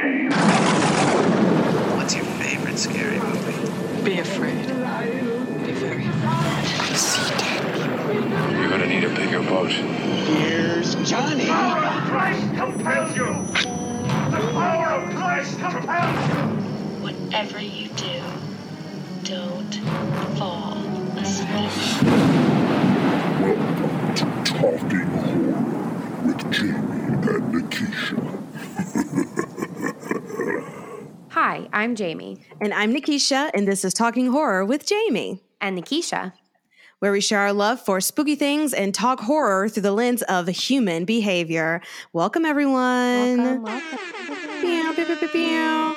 game. What's your favorite scary movie? Be afraid. Be very afraid. See dead people. You're gonna need a bigger boat. Here's Johnny. The power of Christ compels you! The power of Christ compels you! Whatever you do, don't fall asleep. Welcome to Talking Horror with Jamie and Nikisha. I'm Jamie. And I'm Nikisha, and this is Talking Horror with Jamie, And Nikisha. where we share our love for spooky things and talk horror through the lens of human behavior. Welcome, everyone. Pew, pew.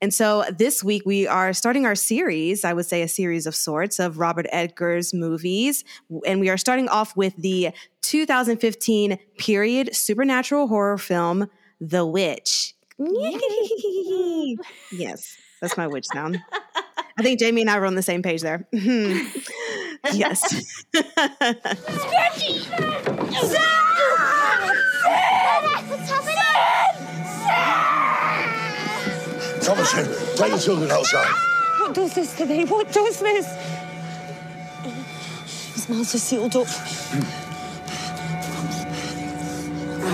And so this week we are starting our series, I would say a series of sorts, of Robert Eggers' movies. And we are starting off with the 2015 period supernatural horror film, The Witch. yes, that's my witch sound. I think Jamie and I were on the same page there. Mm-hmm. yes. Thomasin, take uh, the children outside. What does this to me? What does this? His mouths are sealed up. Hmm.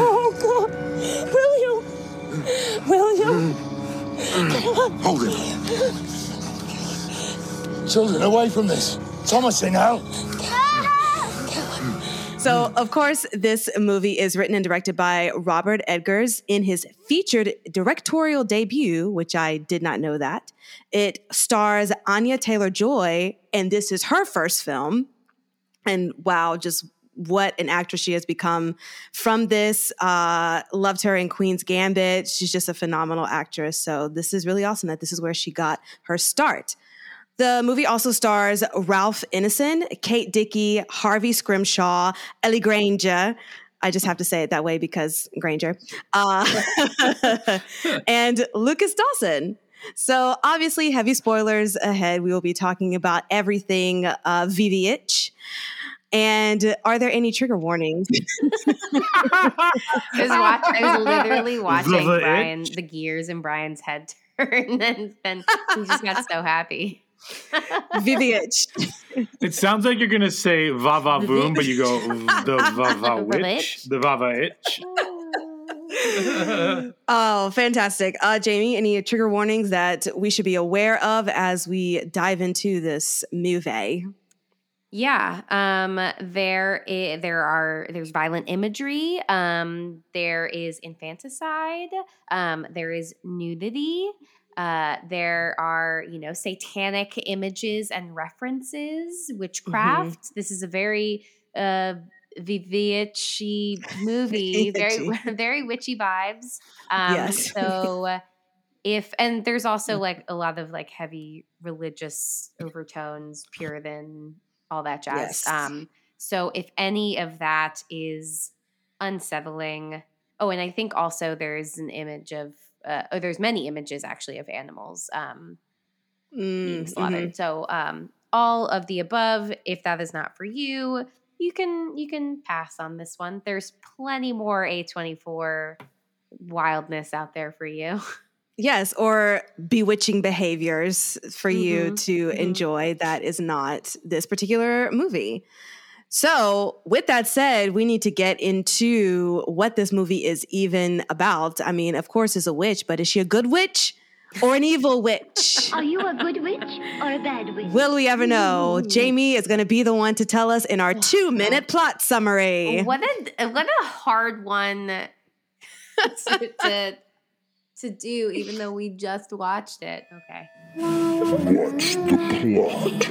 Oh, God. William. William. Hold him. Children, away from this. Thomasin, now. So, of course, this movie is written and directed by Robert Eggers in his featured directorial debut, which I did not know that. It stars Anya Taylor Joy, and this is her first film. And wow, just what an actress she has become from this. Uh, loved her in Queen's Gambit. She's just a phenomenal actress. So, this is really awesome that this is where she got her start. The movie also stars Ralph Ineson, Kate Dickie, Harvey Scrimshaw, Ellie Grainger. I just have to say it that way because Grainger. Uh, and Lucas Dawson. So, obviously, heavy spoilers ahead. We will be talking about everything uh, VVH. And are there any trigger warnings? I was, watch- I was literally watching Love it. Brian, the gears in Brian's head turn, and then he just got so happy. VVH. It sounds like you're gonna say va va boom, but you go the va va witch, Witch. the va va itch. Oh, fantastic. Uh, Jamie, any trigger warnings that we should be aware of as we dive into this movie? Yeah, um, there there are there's violent imagery. Um, there is infanticide. Um, there is nudity. Uh, there are you know satanic images and references, witchcraft. This is a very uh, Vivici movie. very very witchy vibes. Um, Yes. So if and there's also like a lot of like heavy religious overtones, Puritan, all that jazz. Yes. Um, so if any of that is unsettling, oh, and I think also there's an image of, uh, oh, there's many images actually of animals um, being Mm, slaughtered. So um, all of the above. If that is not for you, you can you can pass on this one. There's plenty more A24 wildness out there for you. Yes, or bewitching behaviors for you Mhm, to mhm. enjoy that is not this particular movie. So, with that said, we need to get into what this movie is even about. I mean, of course, is a witch, but is she a good witch or an evil witch? Are you a good witch or a bad witch? Will we ever know? Jamie is going to be the one to tell us in our two minute plot summary. What a what a hard one to, to to do, even though we just watched it. Okay. What's the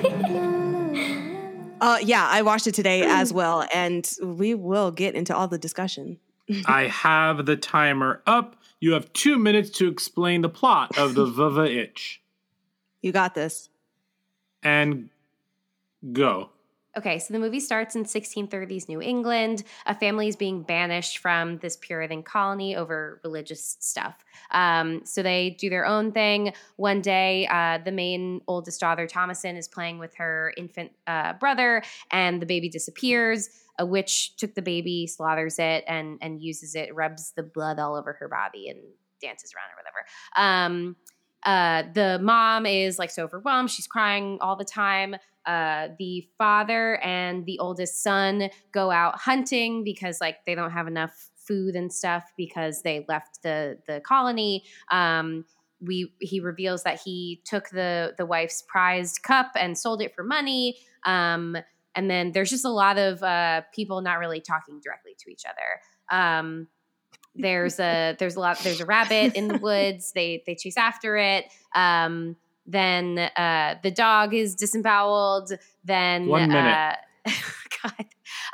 plot? Uh, yeah, I watched it today as well, and we will get into all the discussion. I have the timer up. You have two minutes to explain the plot of the va va itch, You got this. and go. Okay, so the movie starts in 1630s New England. A family is being banished from this Puritan colony over religious stuff. Um, so they do their own thing. One day, uh, the main oldest daughter, Thomasin, is playing with her infant uh, brother, and the baby disappears. A witch took the baby, slaughters it, and and uses it, rubs the blood all over her body, and dances around or whatever. Um, uh, the mom is like so overwhelmed; she's crying all the time. Uh, the father and the oldest son go out hunting because like they don't have enough food and stuff because they left the the colony. Um, we he reveals that he took the the wife's prized cup and sold it for money. Um, and then there's just a lot of uh, people not really talking directly to each other. Um, there's a there's a lot there's a rabbit in the woods. They they chase after it. Um, then uh, the dog is disemboweled. Then One minute. Uh, God.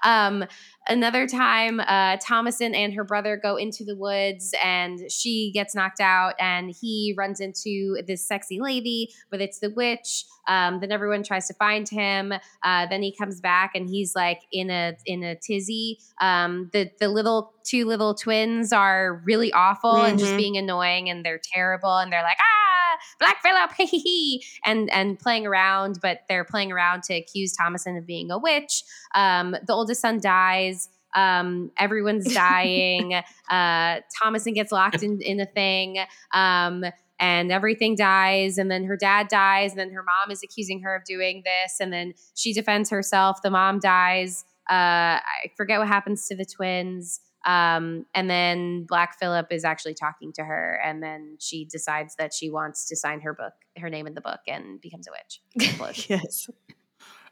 Um, another time, uh, Thomasin and her brother go into the woods, and she gets knocked out, and he runs into this sexy lady, but it's the witch. Um, then everyone tries to find him. Uh, then he comes back, and he's like in a in a tizzy. Um, the the little two little twins are really awful and just Mhm. being annoying, and they're terrible, and they're like ah Black Phillip, and and playing around, but they're playing around to accuse Thomasin of being a witch. Um, the oldest son dies. Um, everyone's dying. uh, Thomasin gets locked in, in a thing. Um, and everything dies. And then her dad dies. And then her mom is accusing her of doing this. And then she defends herself. The mom dies. Uh, I forget what happens to the twins. Um, and then Black Phillip is actually talking to her. And then she decides that she wants to sign her book, her name in the book, and becomes a witch. Yes.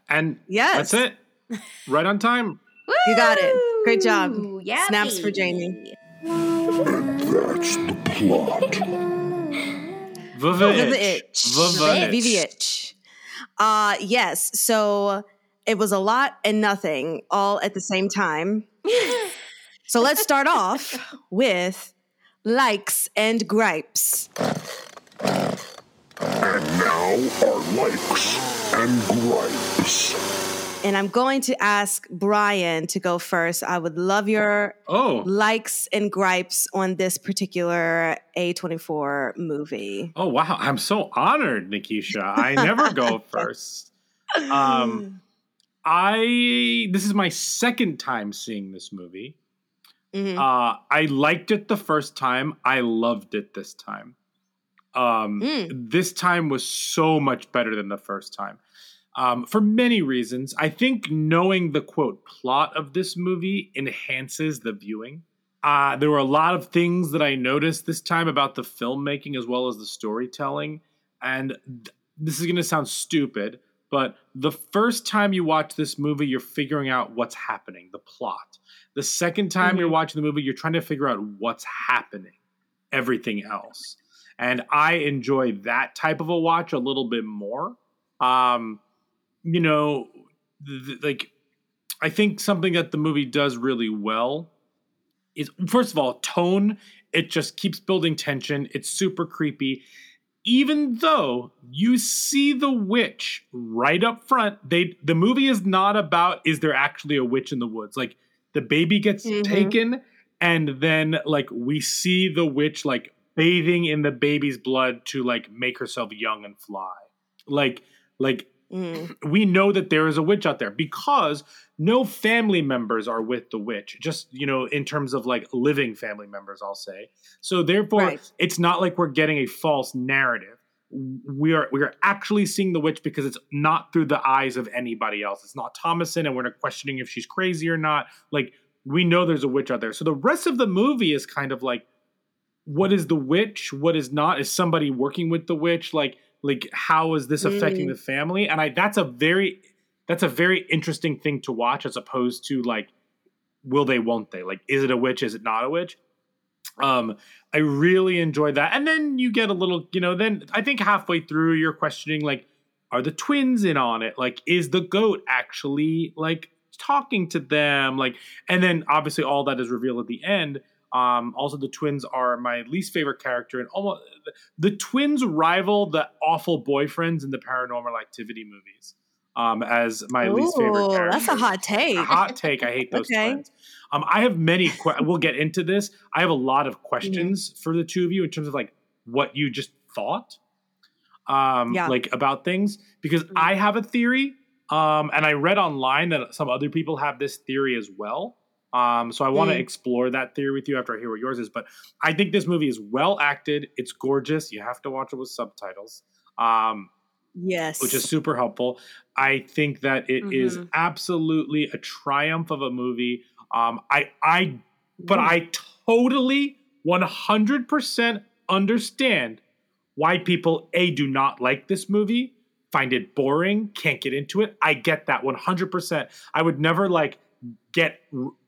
And Yes. that's it. Right on time. You got it. Great job. Woo, yummy. Snaps for Jamie. That's the plot. Viva Viva itch. itch. Viva itch. Vivi itch. Uh yes. So it was a lot and nothing all at the same time. so let's start off with likes and gripes. And now our likes and gripes. And I'm going to ask Brian to go first. I would love your Oh. likes and gripes on this particular A24 movie. Oh wow, I'm so honored, Nikisha. I never go first. Um I this is my second time seeing this movie. Mhm. Uh I liked it the first time. I loved it this time. Um Mm. this time was so much better than the first time. Um, for many reasons. I think knowing the quote plot of this movie enhances the viewing. Uh, there were a lot of things that I noticed this time about the filmmaking as well as the storytelling. And th- this is going to sound stupid, but the first time you watch this movie, you're figuring out what's happening, the plot. The second time you're watching the movie, you're trying to figure out what's happening, everything else. And I enjoy that type of a watch a little bit more. Um, you know, th- th- like I think something that the movie does really well is first of all tone. It just keeps building tension. It's super creepy. Even though you see the witch right up front, they the movie is not about is there actually a witch in the woods. Like the baby gets Mhm. taken, and then like we see the witch like bathing in the baby's blood to like make herself young and fly. Like like Mm. we know that there is a witch out there because no family members are with the witch just you know in terms of like living family members i'll say. So therefore Right. it's not like we're getting a false narrative. We are we are actually seeing the witch because it's not through the eyes of anybody else. It's not thomasin and we're not questioning if she's crazy or not. Like we know there's a witch out there. So the rest of the movie is kind of like what is the witch? What is not? Is somebody working with the witch? Like like how is this affecting Mm. the family? And i that's a very that's a very interesting thing to watch as opposed to like will they won't they? Like is it a witch? Is it not a witch? Um i really enjoyed that. And then you get a little you know then i think halfway through you're questioning like are the twins in on it? Like is the goat actually like talking to them? Like and then obviously all that is revealed at the end um also the twins are my least favorite character and almost the twins rival the awful boyfriends in the paranormal activity movies um as my least favorite Ooh, that's a hot take. A hot take. I hate those Okay. twins. Um, I have many. Que- we'll get into this. I have a lot of questions for the two of you in terms of like what you just thought, um, Yeah. like about things because I have a theory, um, and I read online that some other people have this theory as well. Um, so I want to Mm. explore that theory with you after I hear what yours is. But I think this movie is well acted. It's gorgeous. You have to watch it with subtitles. Um, Yes. which is super helpful. I think that it is Mhm. absolutely a triumph of a movie. Um, I, I, but I totally 100% understand why people a do not like this movie, find it boring, can't get into it. I get that 100%. I would never like get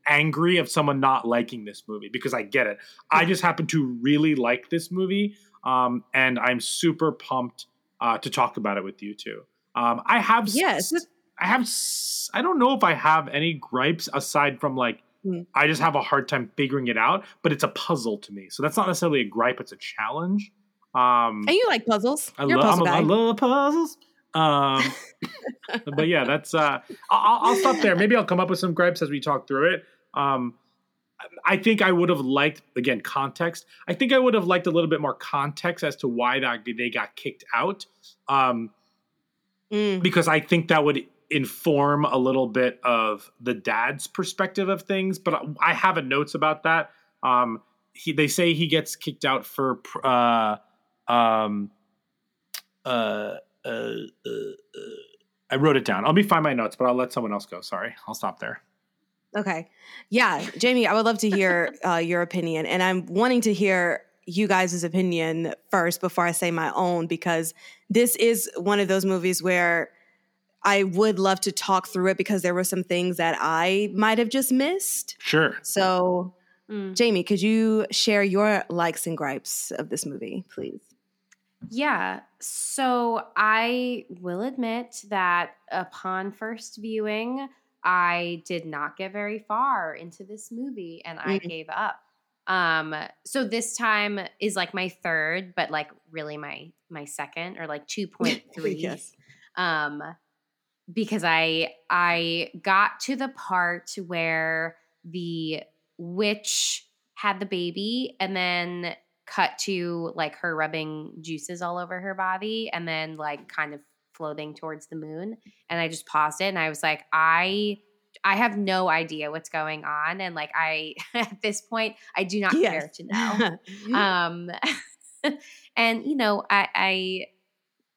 angry of someone not liking this movie because I get it. I just happen to really like this movie, um, and I'm super pumped uh, to talk about it with you too. Um, I have Yes. I have s- I don't know if I have any gripes aside from like Hmm. I just have a hard time figuring it out, but it's a puzzle to me. So that's not necessarily a gripe; it's a challenge. Um, And you like puzzles. I You're love a puzzle I guy. love puzzles. Um, but yeah, that's uh, I'll, I'll stop there. Maybe I'll come up with some gripes as we talk through it. Um, I think I would have liked again context. I think I would have liked a little bit more context as to why that they got kicked out. Um, Mm. because I think that would inform a little bit of the dad's perspective of things. But I have a notes about that. Um, he, they say he gets kicked out for uh, um, uh, uh, uh, uh, I wrote it down. Let me find my notes, but I'll let someone else go. Sorry, I'll stop there. Okay. Yeah, Jamie, I would love to hear uh, your opinion. And I'm wanting to hear you guys' opinion first before I say my own, because this is one of those movies where I would love to talk through it because there were some things that I might have just missed. Sure. So, Mm. Jamie, could you share your likes and gripes of this movie, please? Yeah. So I will admit that upon first viewing, I did not get very far into this movie and I Mm. gave up. Um so this time is like my third, but like really my my second or like 2.3. Yes. Um because I I got to the part where the witch had the baby and then cut to like her rubbing juices all over her body and then like kind of floating towards the moon and I just paused it and I was like I I have no idea what's going on and like I at this point I do not care to know um and you know i i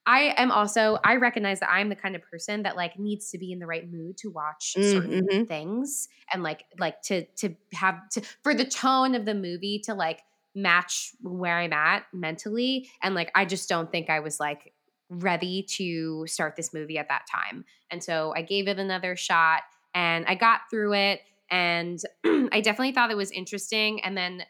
i am also i recognize that i'm the kind of person that like needs to be in the right mood to watch mm-hmm. things and like like to to have to for the tone of the movie to like match where i'm at mentally and like i just don't think i was like ready to start this movie at that time. And so i gave it another shot and i got through it and i definitely thought it was interesting and then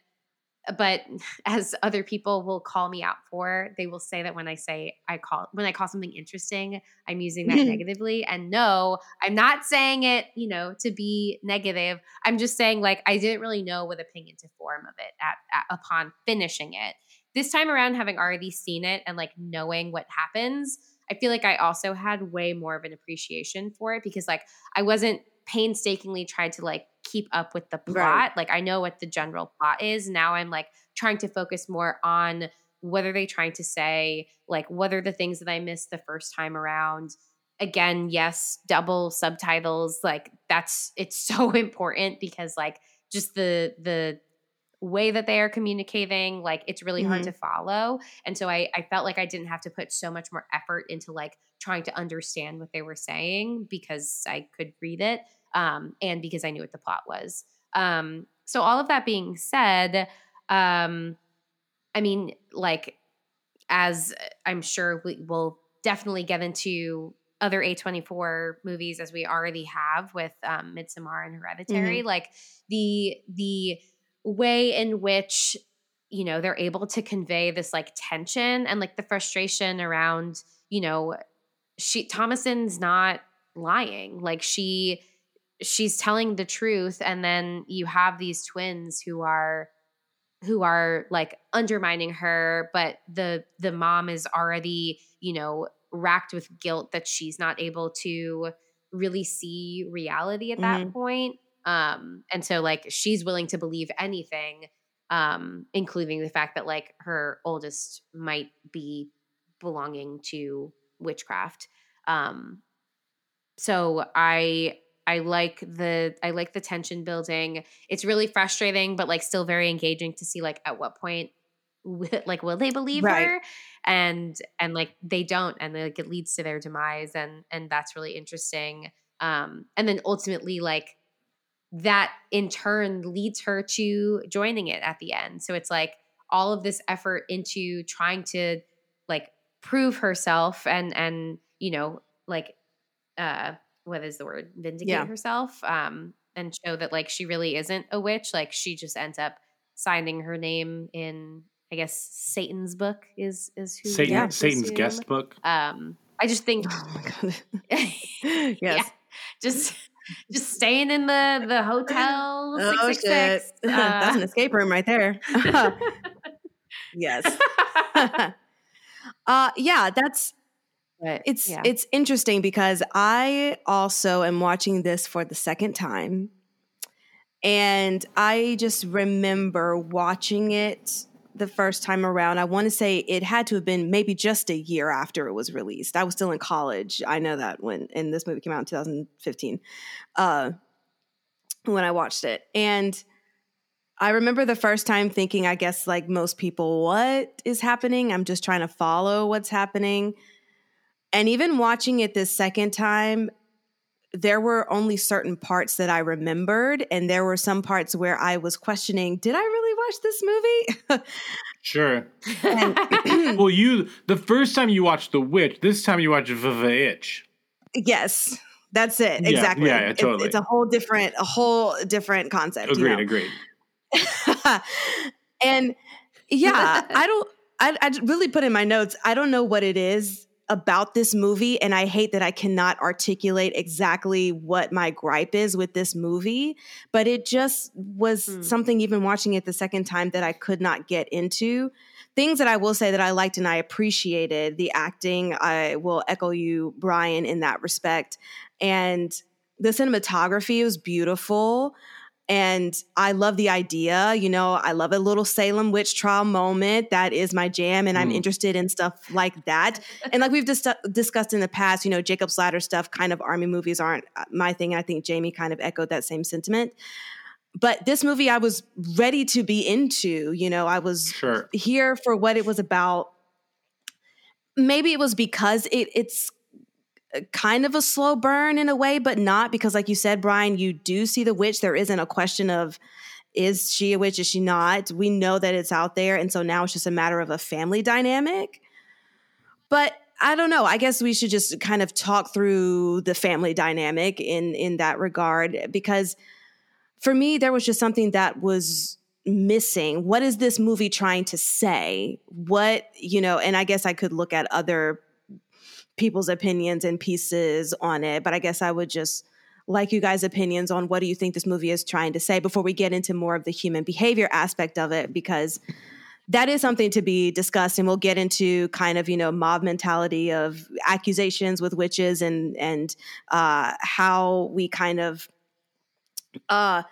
but as other people will call me out for they will say that when i say i call when i call something interesting i'm using that negatively. And no i'm not saying it you know to be negative. I'm just saying like i didn't really know what opinion to form of it at, at upon finishing it this time around having already seen it and like knowing what happens i feel like i also had way more of an appreciation for it because like i wasn't painstakingly tried to like keep up with the plot. Right. like i know what the general plot is. Now i'm like trying to focus more on what are they trying to say? Like what are the things that i missed the first time around? Again yes double subtitles like that's it's so important because like just the the way that they are communicating like it's really hard Mhm. to follow and so I, I felt like i didn't have to put so much more effort into like trying to understand what they were saying because i could read it um, and because i knew what the plot was um, so all of that being said um, i mean like as i'm sure we will definitely get into other A24 movies as we already have with um, Midsommar and Hereditary, like the the way in which you know they're able to convey this like tension and like the frustration around you know she Thomasin's not lying like she she's telling the truth and then you have these twins who are who are like undermining her but the the mom is already you know racked with guilt that she's not able to really see reality at that Mhm. point um and so like she's willing to believe anything um including the fact that like her oldest might be belonging to witchcraft um so i I like the I like the tension building. It's really frustrating, but like still very engaging to see like at what point like will they believe Right. her and and like they don't and like it leads to their demise and and that's really interesting um and then ultimately like that in turn leads her to joining it at the end so it's like all of this effort into trying to like prove herself and and you know like uh what is the word vindicate Yeah. herself um and show that like she really isn't a witch like she just ends up signing her name in i guess satan's book is is who Satan, have to Satan's guest book. um i just think Oh my god. yes Yes. just just staying in the the hotel Oh shit. 666, That's an uh, escape room right there. yes. uh yeah, that's but it's yeah. it's interesting because I also am watching this for the second time. And I just remember watching it the first time around. I want to say it had to have been maybe just a year after it was released. I was still in college. I know that when and this movie came out in 2015. Uh when I watched it. And I remember the first time thinking, I guess, like most people, what is happening? I'm just trying to follow what's happening. And even watching it this second time, there were only certain parts that I remembered. And there were some parts where I was questioning, did I really watch this movie? Sure. And- well, you the first time you watched The Witch, this time you watched The Itch. yes, that's it. Yeah, exactly. yeah, yeah, It's- totally. it's a whole different, a whole different concept. you Agreed, know? agreed. and yeah, I don't. I, I really put in my notes. I don't know what it is about this movie, and I hate that I cannot articulate exactly what my gripe is with this movie. But it just was Hmm. something, even watching it the second time, that I could not get into. Things that I will say that I liked and I appreciated the acting. I will echo you, Brian, in that respect. And the cinematography was beautiful. And I love the idea. You know, I love a little Salem witch trial moment. That is my jam. And I'm Mm. interested in stuff like that. and like we've dis- discussed in the past, you know, Jacob's Ladder stuff, kind of army movies aren't uh, my thing. I think Jamie kind of echoed that same sentiment. But this movie, I was ready to be into. You know, I was Sure. here for what it was about. Maybe it was because it it's kind of a slow burn in a way, but not because, like you said, Brian, you do see the witch. There isn't a question of is she a witch? Is she not? We know that it's out there, and so now it's just a matter of a family dynamic. But I don't know. I guess we should just kind of talk through the family dynamic in in that regard because for me there was just something that was missing. What is this movie trying to say? What, you know, and I guess I could look at other people's opinions and pieces on it, but I guess I would just like you guys' opinions on what do you think this movie is trying to say before we get into more of the human behavior aspect of it because that is something to be discussed and we'll get into kind of you know mob mentality of accusations with witches and and uh how we kind of uh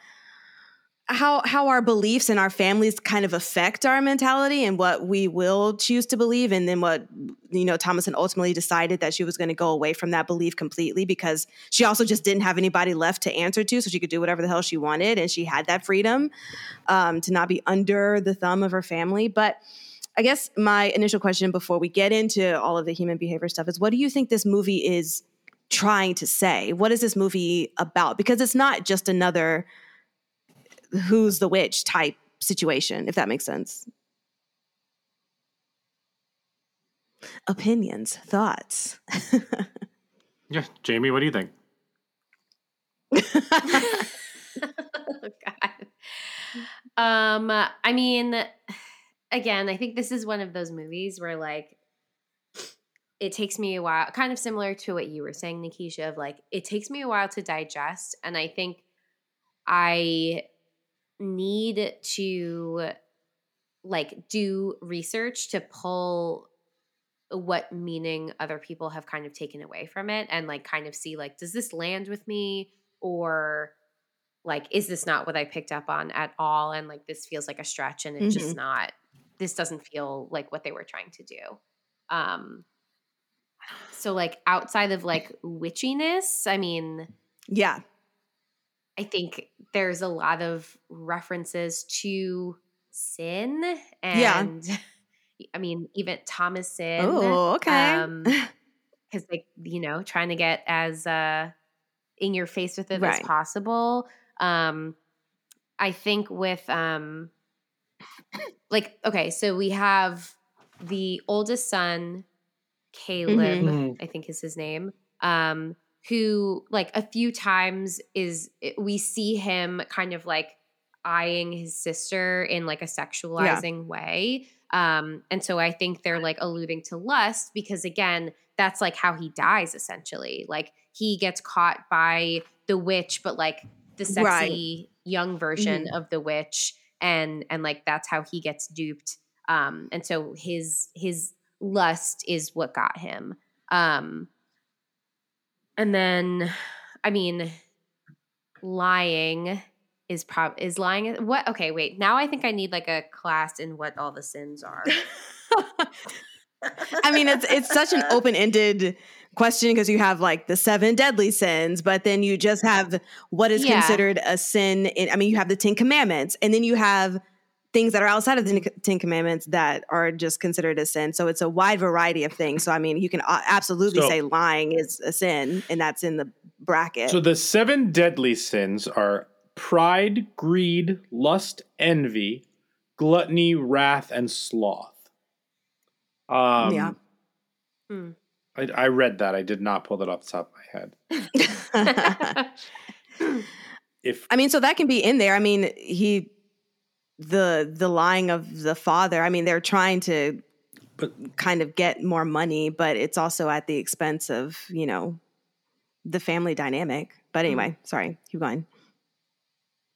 how how our beliefs and our families kind of affect our mentality and what we will choose to believe and then what you know Thomasin ultimately decided that she was going to go away from that belief completely because she also just didn't have anybody left to answer to so she could do whatever the hell she wanted and she had that freedom um, to not be under the thumb of her family but I guess my initial question before we get into all of the human behavior stuff is what do you think this movie is trying to say? What is this movie about? Because it's not just another who's the witch type situation, if that makes sense. Opinions, thoughts. Yeah, Jamie, what do you think? oh god um i mean again i think this is one of those movies where like it takes me a while kind of similar to what you were saying nikisha of like it takes me a while to digest and i think i need to like do research to pull what meaning other people have kind of taken away from it and like kind of see like does this land with me? Or like is this not what i picked up on at all? And like this feels like a stretch and it's just not this doesn't feel like what they were trying to do. Um so like outside of like witchiness i mean yeah. I think there's a lot of references to sin Yeah. and I mean even Thomasin. Oh, okay. because like you know trying to get as uh in your face with it Right. as possible um i think with um like okay so we have the oldest son caleb Mhm. i think is his name um who like a few times is we see him kind of like eyeing his sister in like a sexualizing way. Um and so i think they're like alluding to lust because again that's like how he dies essentially. Like he gets caught by the witch but like the sexy young version of the witch and and like that's how he gets duped. Um and so his his lust is what got him. Um and then i mean lying is prob is lying what okay wait now i think i need like a class in what all the sins are I mean, it's it's such an open ended question because you have like the seven deadly sins, but then you just have what is Yeah. considered a sin. In, I mean, you have the Ten Commandments, and then you have things that are outside of the Ten Commandments that are just considered a sin. So it's a wide variety of things. So I mean, you can absolutely So- say lying is a sin, and that's in the bracket. So the seven deadly sins are pride, greed, lust, envy, gluttony, wrath, and sloth. Um, Yeah. Hmm. I, I read that. I did not pull that off the top of my head. If I mean, so that can be in there. I mean, he the the lying of the father. I mean, they're trying to But- kind of get more money, but it's also at the expense of you know the family dynamic. But anyway, sorry, keep going.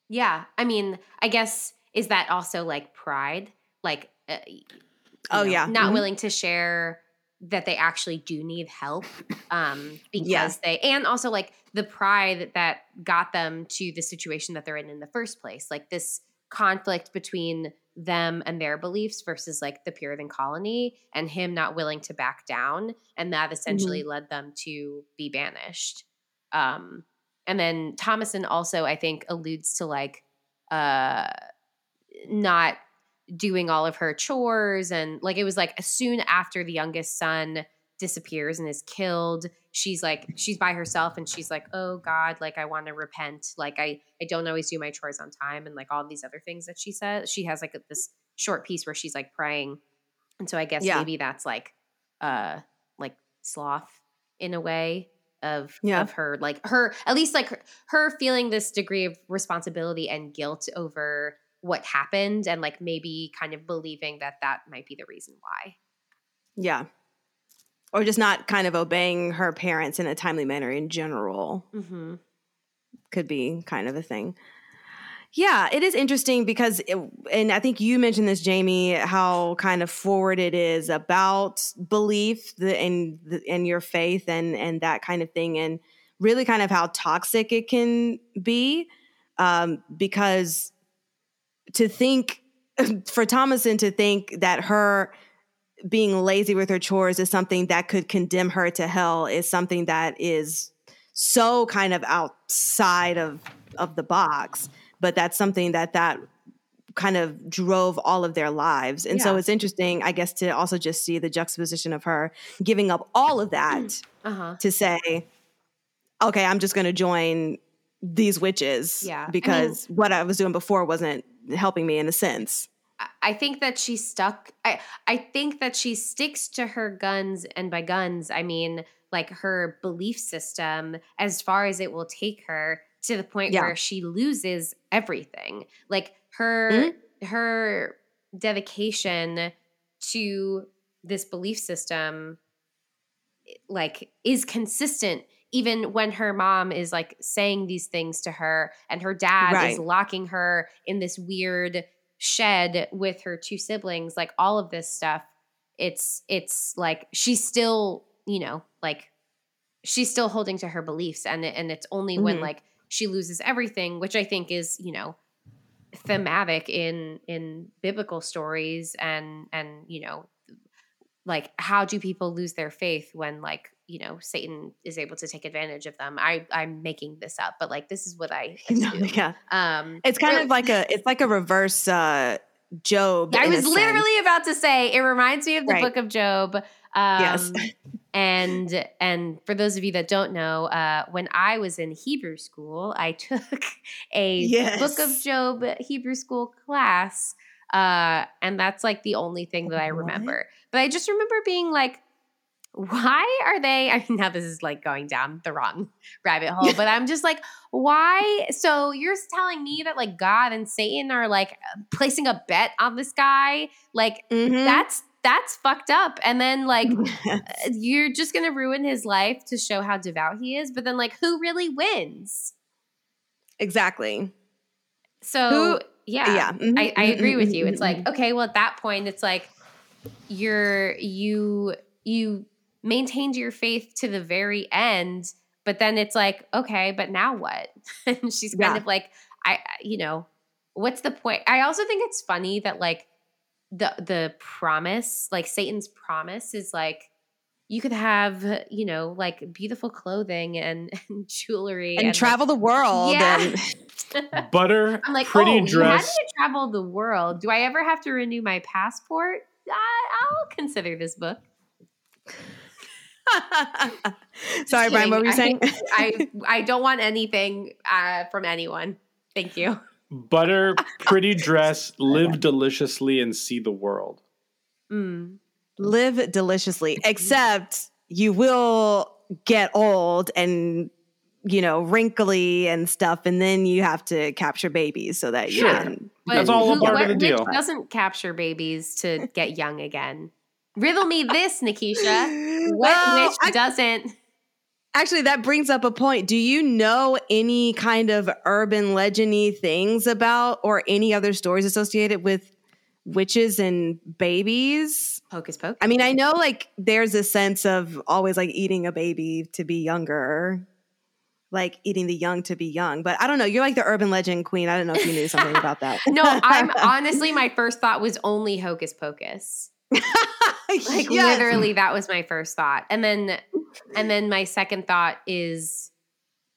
yeah i mean i guess is that also like pride like uh, Oh, know, yeah. not Mhm. willing to share that they actually do need help um because Yeah. they and also like the pride that got them to the situation that they're in in the first place like this conflict between them and their beliefs versus like the puritan colony and him not willing to back down. And that essentially led them to be banished. Um and then thomasin also i think alludes to like uh not doing all of her chores. And like it was like soon after the youngest son disappears and is killed. She's like she's by herself and she's like oh god like i want to repent. Like i i don't always do my chores on time and like all these other things that she says. She has like this short piece where she's like praying. And so i guess Yeah. maybe that's like uh like sloth in a way of Yeah. of her like her at least like her, her feeling this degree of responsibility and guilt over what happened and like maybe kind of believing that that might be the reason why. Yeah, or just not kind of obeying her parents in a timely manner in general. mm-hmm. could be kind of a thing. Yeah, it is interesting because, it, and I think you mentioned this, Jamie, how kind of forward it is about belief the, and the, and your faith and and that kind of thing, and really kind of how toxic it can be. Um, because to think for Thomasin to think that her being lazy with her chores is something that could condemn her to hell is something that is so kind of outside of of the box but that's something that that kind of drove all of their lives. And so it's interesting i guess to also just see the juxtaposition of her giving up all of that uh-huh. to say okay i'm just going to join these witches Yeah. I mean- because what i was doing before wasn't helping me in a sense I- think that she stuck. I I think that she sticks to her guns, and by guns I mean like her belief system as far as it will take her to the point Yeah. where she loses everything. Like her Mm-hmm. her dedication to this belief system like is consistent even when her mom is like saying these things to her and her dad is locking her in this weird shed with her two siblings like all of this stuff it's it's like she's still you know like she's still holding to her beliefs and and it's only when Mhm. like she loses everything which i think is you know thematic in in biblical stories and and you know like how do people lose their faith when like you know Satan is able to take advantage of them. I I'm making this up, but like this is what I No, yeah. Um, It's kind really- of like a it's like a reverse uh Job. I was sense. literally about to say it reminds me of the Right. book of Job. Um, Yes. and and for those of you that don't know, uh, when I was in Hebrew school, I took a book of Job Hebrew school class, uh, and that's like the only thing that I remember. But I just remember being like, why are they? I mean, now this is like going down the wrong rabbit hole, but I'm just like, why? So you're telling me that like God and Satan are like placing a bet on this guy? Like Mhm. that's that's fucked up. And then like you're just gonna ruin his life to show how devout he is. But then like who really wins? exactly. So Who- yeah, yeah. Mhm, I, I mhm, agree with you. It's mhm, like okay, well at that point, it's like you're you you maintained your faith to the very end, but then it's like okay, but now what? and she's kind Yeah. of like I I- you know what's the point? I also think it's funny that like the the promise, like Satan's promise, is like. You could have, you know, like beautiful clothing and, and jewelry And, like, travel the world Yeah. and Butter, I'm like, pretty oh, you had dress. to travel the world. Do I ever have to renew my passport? I, I'll consider this book. Sorry, Brian, what were you saying? I, I, I don't want anything uh, from anyone. Thank you. Butter, pretty dress, live deliciously, and see the world. Mm. Live deliciously, except you will get old and you know wrinkly and stuff, and then you have to capture babies so that you Sure. can. That's all a who- part of what- the deal. Nick doesn't capture babies to get young again. Riddle me this, Nikisha. What Well, witch doesn't? Actually, that brings up a point. Do you know any kind of urban legendy things about or any other stories associated with witches and babies? Hocus pocus. I mean, I know like there's a sense of always like eating a baby to be younger, like eating the young to be young. But I don't know. You're like the urban legend queen. I don't know if you knew something about that. no, I'm honestly, my first thought was only Hocus Pocus. Like Yes. literally that was my first thought and then and then my second thought is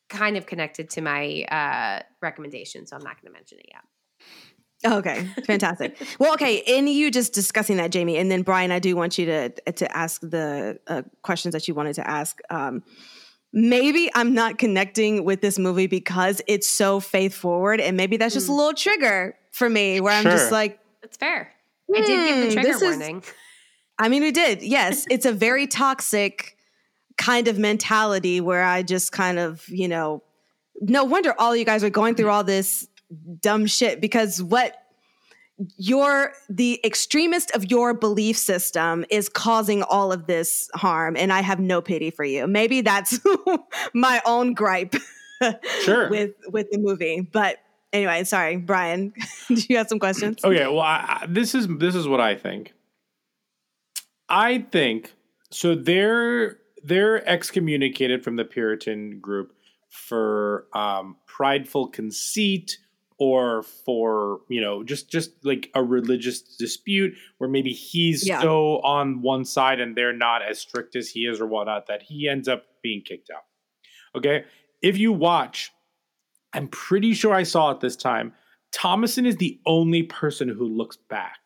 kind of connected to my uh recommendation so i'm not going to mention it yet Okay, fantastic. well, okay, in you just discussing that, Jamie, and then Brian, I do want you to to ask the uh, questions that you wanted to ask. Um, maybe I'm not connecting with this movie because it's so faith forward, and maybe that's just a little trigger for me, where I'm just like, it's fair i did give the Hmm, trigger this is- warning I mean, we did. Yes, it's a very toxic kind of mentality where I just kind of, you know, no wonder all you guys are going through all this dumb shit because what your the extremist of your belief system is causing all of this harm and I have no pity for you. Maybe that's my own gripe Sure. with with the movie. But anyway, sorry, Brian. Do you have some questions? Okay, well, I, I, this is this is what I think. I think so. They're they're excommunicated from the Puritan group for um, prideful conceit or for you know just just like a religious dispute where maybe he's Yeah. so on one side and they're not as strict as he is or whatnot that he ends up being kicked out. Okay, if you watch, I'm pretty sure I saw it this time. Thomasin is the only person who looks back,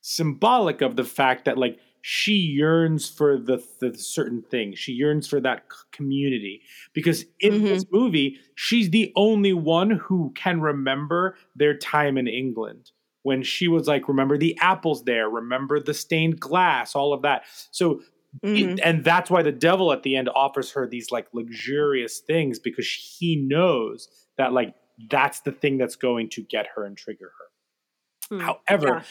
symbolic of the fact that like she yearns for the, the certain thing. She yearns for that community. Because in mm-hmm. this movie, she's the only one who can remember their time in England. When she was like, remember the apples there, remember the stained glass, all of that. So it- mm-hmm. and that's why the devil at the end offers her these like luxurious things because he knows that like that's the thing that's going to get her and trigger her. However, Yeah.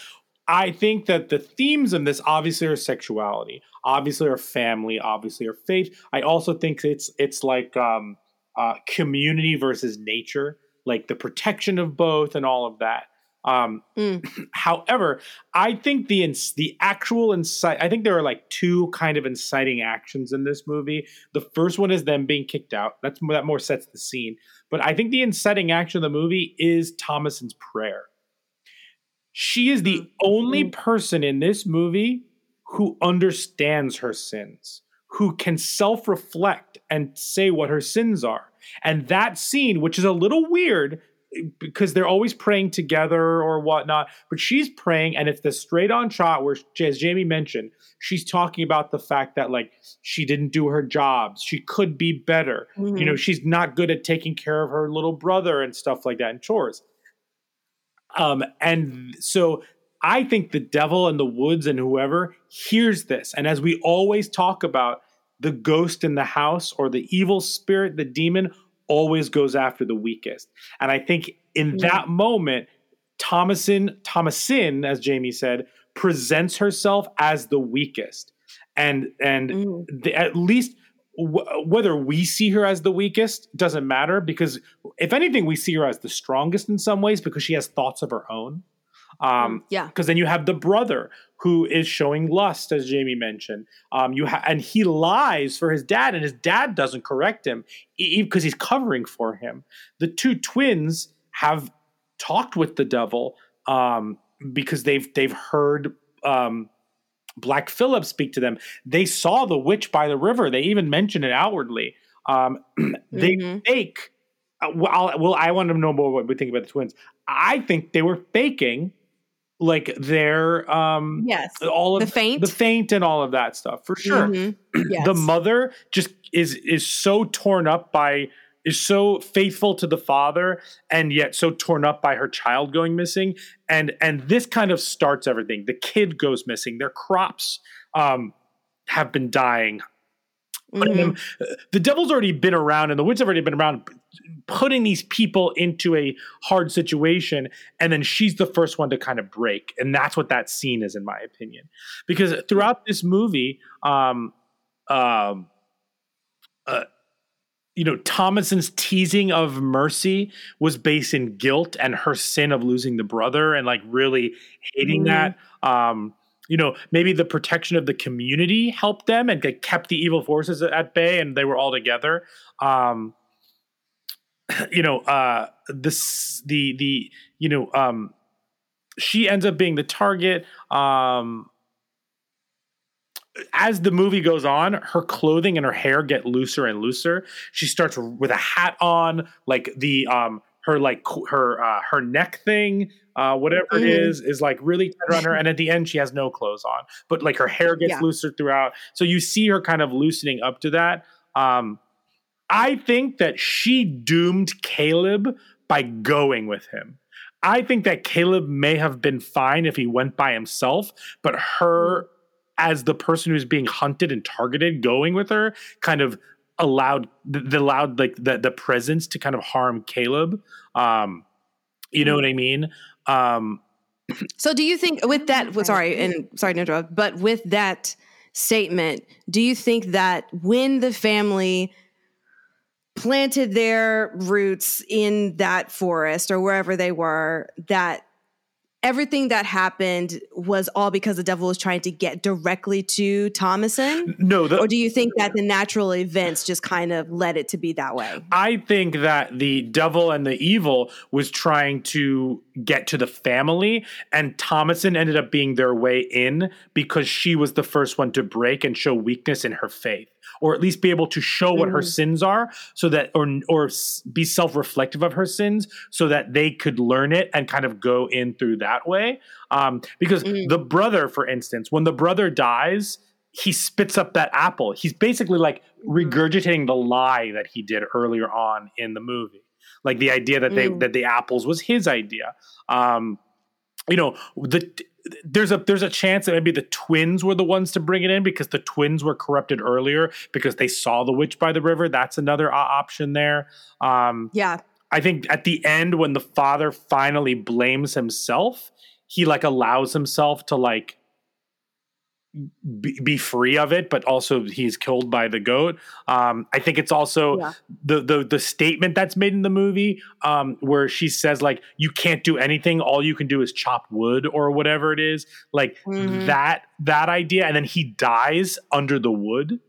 I think that the themes of this obviously are sexuality, obviously are family, obviously are faith. I also think it's it's like um, uh, community versus nature, like the protection of both and all of that. Um, mm. however, I think the ins- the actual incite. I think there are like two kind of inciting actions in this movie. The first one is them being kicked out. That's that more sets the scene. But I think the inciting action of the movie is Thomasin's prayer. She is the mm. only mm. person in this movie who understands her sins, who can self reflect and say what her sins are. And that scene, which is a little weird because they're always praying together or whatnot, but she's praying and it's the straight on shot where, as Jamie mentioned, she's talking about the fact that like she didn't do her jobs, she could be better. Mm-hmm. You know, she's not good at taking care of her little brother and stuff like that and chores. Um, and so I think the devil and the woods and whoever hears this. And as we always talk about, the ghost in the house or the evil spirit, the demon, always goes after the weakest. And I think in Yeah. that moment, Thomason, Thomasin, as Jamie said, presents herself as the weakest. And and Mm. the, at least w- whether we see her as the weakest doesn't matter because if anything, we see her as the strongest in some ways because she has thoughts of her own. Um, Yeah. because then you have the brother who is showing lust, as Jamie mentioned. Um, you ha- and he lies for his dad, and his dad doesn't correct him because he's covering for him. The two twins have talked with the devil um, because they've they've heard um, Black Phillip speak to them. They saw the witch by the river. They even mention it outwardly. Um, they Mhm. fake. Uh, well, well, I want to know more what we think about the twins. I think they were faking, like their um, Yes. all of The faint? the faint, and all of that stuff for sure. Mhm. Yes. The mother just is is so torn up by is so faithful to the father and yet so torn up by her child going missing and and this kind of starts everything the kid goes missing their crops um have been dying them, the devil's already been around and the witch have already been around putting these people into a hard situation and then she's the first one to kind of break. And that's what that scene is in my opinion. Because throughout this movie um um uh, you know thomasin's teasing of mercy was based in guilt and her sin of losing the brother and like really hating Mhm. that. Um you know maybe the protection of the community helped them and kept the evil forces at bay and they were all together. Um you know uh this the the you know um she ends up being the target um as the movie goes on, her clothing and her hair get looser and looser. She starts with a hat on, like the um her like her uh her neck thing, uh whatever it Mhm. is, is like really tight around her. And at the end, she has no clothes on, but like her hair gets Yeah. looser throughout. So you see her kind of loosening up to that. Um I think that she doomed Caleb by going with him. I think that Caleb may have been fine if he went by himself, but her as the person who's being hunted and targeted going with her kind of allowed the, allowed like the the presence to kind of harm Caleb. Um you know what I mean? Um So do you think with that well, sorry and sorry to but with that statement, do you think that when the family planted their roots in that forest or wherever they were, that everything that happened was all because the devil was trying to get directly to Thomasin? no, the, or do you think that the natural events just kind of led it to be that way? I think that the devil and the evil was trying to get to the family, and Thomasin ended up being their way in because she was the first one to break and show weakness in her faith, or at least be able to show what her sins are, so that or or be self reflective of her sins, so that they could learn it and kind of go in through that way. Um, because the brother, for instance, when the brother dies. He spits up that apple. He's basically like regurgitating the lie that he did earlier on in the movie like the idea that they Mm. that the apples was his idea um you know the there's a there's a chance that maybe the twins were the ones to bring it in because the twins were corrupted earlier because they saw the witch by the river that's another option there um Yeah. i think at the end when the father finally blames himself he like allows himself to like be, be free of it, but also he's killed by the goat. Um, I think it's also Yeah. the the the statement that's made in the movie um, where she says like you can't do anything, all you can do is chop wood or whatever it is, like Mhm. that that idea, and then he dies under the wood.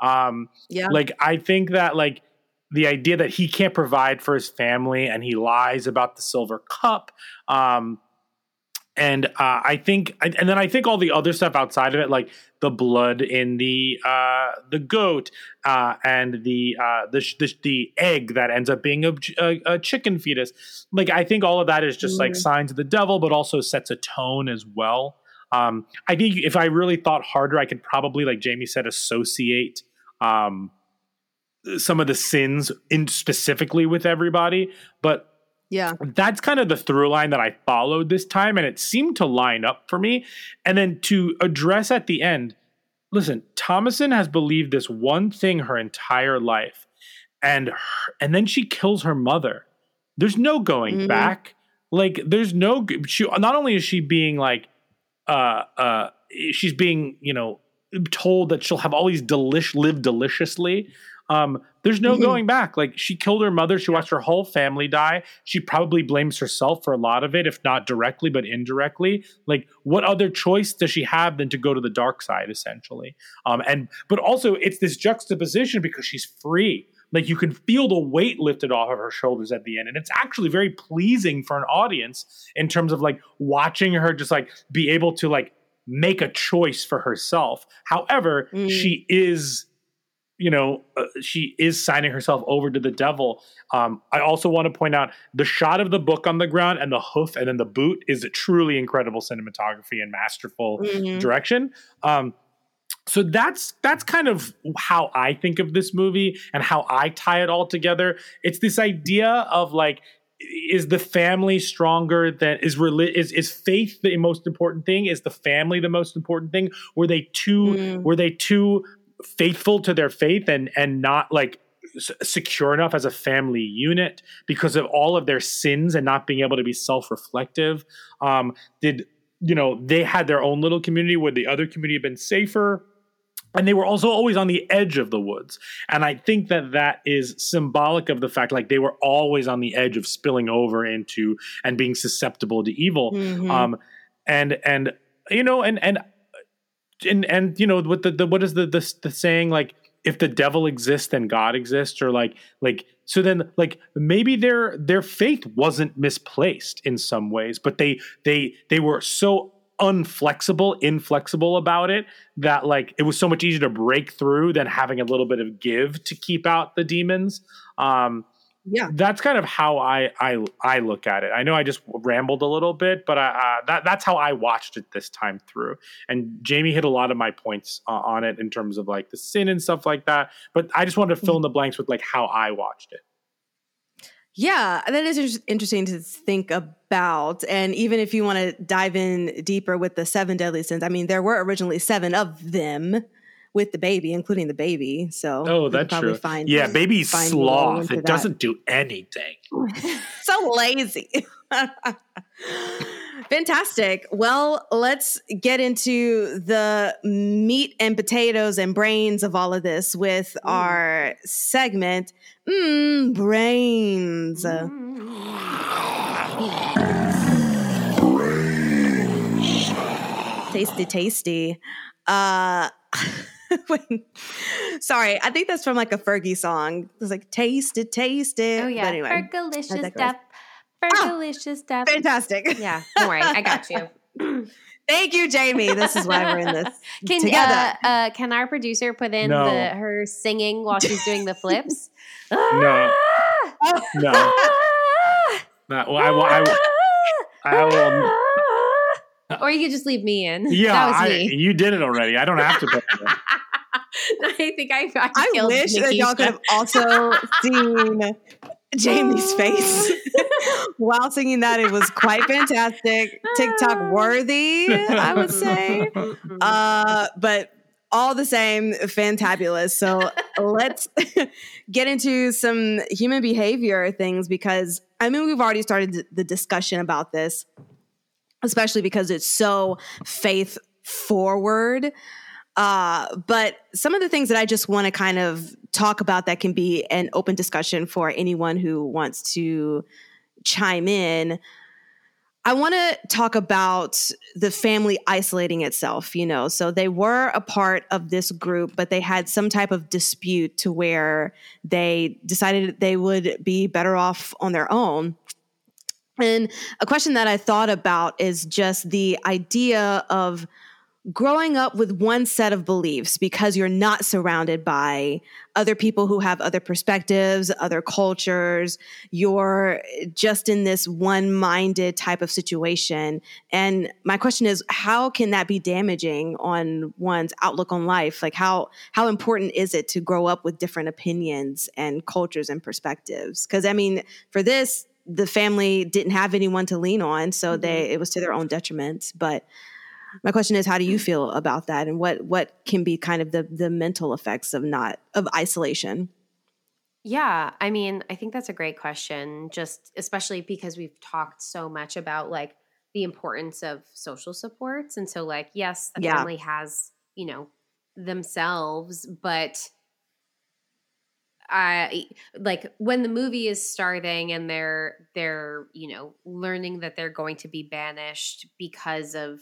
Um, Yeah. like I think that like the idea that he can't provide for his family and he lies about the silver cup. Um, and uh, I think, and then I think all the other stuff outside of it, like the blood in the uh, the goat uh, and the, uh, the, the the egg that ends up being a, a, a, chicken fetus. Like I think all of that is just mm. like signs of the devil, but also sets a tone as well. Um, I think if I really thought harder, I could probably, like Jamie said, associate um, some of the sins in specifically with everybody. But yeah. That's kind of the through line that I followed this time, and it seemed to line up for me. And then to address at the end, listen, Thomasin has believed this one thing her entire life, and her, and then she kills her mother. There's no going mm-hmm. back. Like, there's no she. Not only is she being like, uh, uh, she's being you know told that she'll have all these delish live deliciously um, there's no mm-hmm. going back. Like she killed her mother. She watched her whole family die. She probably blames herself for a lot of it, if not directly, but indirectly. Like, what other choice does she have than to go to the dark side, essentially? Um, and but also it's this juxtaposition because she's free. Like you can feel the weight lifted off of her shoulders at the end, and it's actually very pleasing for an audience in terms of like watching her just like be able to like make a choice for herself. However, mm. she is you know, uh, she is signing herself over to the devil. Um, I also want to point out the shot of the book on the ground and the hoof and then the boot is a truly incredible cinematography and masterful mm-hmm. direction. Um, so that's that's kind of how I think of this movie and how I tie it all together. It's this idea of like is the family stronger than is is is faith the most important thing is the family the most important thing were they too mm. were they too faithful to their faith and and not like secure enough as a family unit because of all of their sins and not being able to be self-reflective. Um did you know they had their own little community where the other community had been safer and they were also always on the edge of the woods. And i think that that is symbolic of the fact like they were always on the edge of spilling over into and being susceptible to evil. Mm-hmm. um and and you know and and and and you know what the, the what is the, the the saying like if the devil exists then god exists or like like so then like maybe their their faith wasn't misplaced in some ways but they they they were so unflexible inflexible about it that like it was so much easier to break through than having a little bit of give to keep out the demons. Um yeah. That's kind of how i i i look at it. I know i just rambled a little bit but I, uh, that that's how i watched it this time through. And jamie hit a lot of my points uh, on it in terms of like the sin and stuff like that but i just wanted to fill in the blanks with like how i watched it. Yeah, that is interesting to think about. And even if you want to dive in deeper with the seven deadly sins, I mean, there were originally seven of them with the baby, including the baby. So oh, that's true. Find, yeah, baby sloth. It doesn't do anything. so lazy. Fantastic. Well, let's get into the meat and potatoes and brains of all of this with mm. our segment, mm, Brains. Mm. brains. Tasty, tasty. Uh, when, sorry, I think that's from like a Fergie song. It's like taste it, taste it. Oh yeah, but anyway, delicious stuff. Fergalicious oh, stuff. Fantastic. Yeah, don't worry, I got you. Thank you, Jamie. This is why we're in this can, together. Uh, uh, can our producer put in no. the, her singing while she's doing the flips? no. no. no. Well, I, I, I, I will. Or you could just leave me in. Yeah, that was me. You did it already. I don't have to put. I think I. I, I wish that y'all could have also seen Jamie's face while singing that. It was quite fantastic, TikTok worthy, I would say. Uh, but all the same, fantabulous. So let's get into some human behavior things because I mean, we've already started the discussion about this especially because it's so faith forward. Uh, but some of the things that I just want to kind of talk about that can be an open discussion for anyone who wants to chime in. I want to talk about the family isolating itself, you know. So they were a part of this group, but they had some type of dispute to where they decided they would be better off on their own. And a question that I thought about is just the idea of growing up with one set of beliefs because you're not surrounded by other people who have other perspectives, other cultures. You're just in this one minded type of situation. And my question is, how can that be damaging on one's outlook on life? Like, how, how important is it to grow up with different opinions and cultures and perspectives? Because, I mean, for this, the family didn't have anyone to lean on, so mm-hmm. they it was to their own detriment. But my question is how do you mm-hmm. feel about that? And what what can be kind of the the mental effects of not of isolation? Yeah i mean i think that's a great question just especially because we've talked so much about like the importance of social supports. And so like yes the Yeah. family has you know themselves but I like when the movie is starting and they're they're you know learning that they're going to be banished because of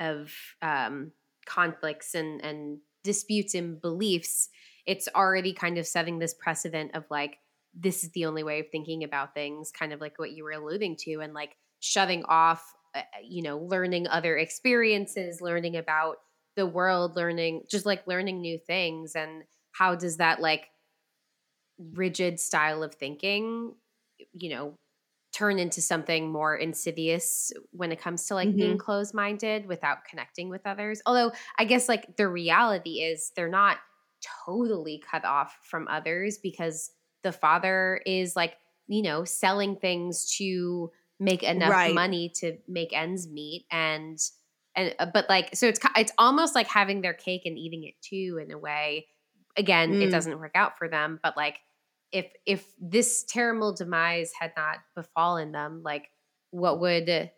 of um, conflicts and and disputes and beliefs. It's already kind of setting this precedent of like this is the only way of thinking about things, kind of like what you were alluding to, and like shutting off, uh, you know, learning other experiences, learning about the world, learning just like learning new things, and how does that like rigid style of thinking, you know, turn into something more insidious when it comes to like being Mhm. closed minded without connecting with others. Although I guess like the reality is they're not totally cut off from others because the father is like, you know, selling things to make enough Right. money to make ends meet and and uh, but like so it's it's almost like having their cake and eating it too in a way again it Mm. doesn't work out for them but like if if this terrible demise had not befallen them like what would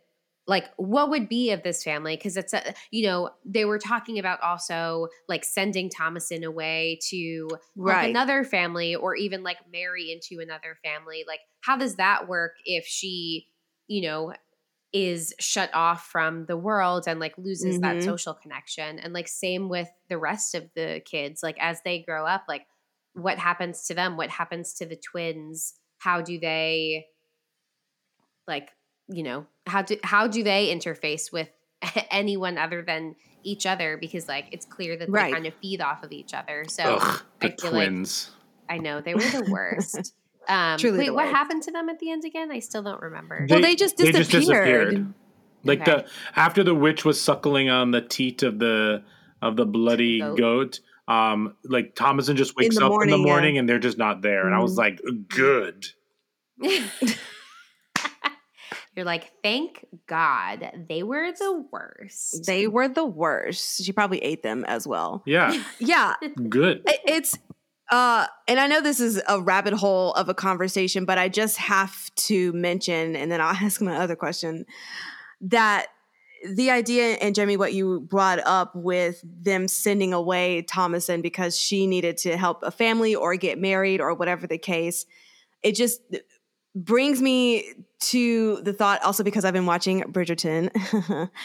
like what would be of this family because it's a you know they were talking about also like sending thomasin away to like Right. another family or even like marry into another family like how does that work if she you know is shut off from the world and like loses that Mhm. social connection and like same with the rest of the kids like as they grow up like what happens to them what happens to the twins how do they like you know how do how do they interface with anyone other than each other because like it's clear that Right. they kind of feed off of each other so Ugh, the I feel like- twins. i know they were the worst um Truly wait what happened to them at the end again i still don't remember Well, they just disappeared. Like Okay. the after the witch was suckling on the teat of the of the bloody Goat. goat. um, like Thomasin just wakes the up in morning, the yeah. Mm-hmm. morning and they're just not there, and I was like, good. You're like, thank God they were the worst. they were the worst she probably ate them as well Yeah, yeah good. It- it's uh and i know this is a rabbit hole of a conversation but i just have to mention and then i'll ask my other question that the idea and Jamie, what you brought up with them sending away Thomasin because she needed to help a family or get married or whatever the case, it just brings me to the thought also because I've been watching Bridgerton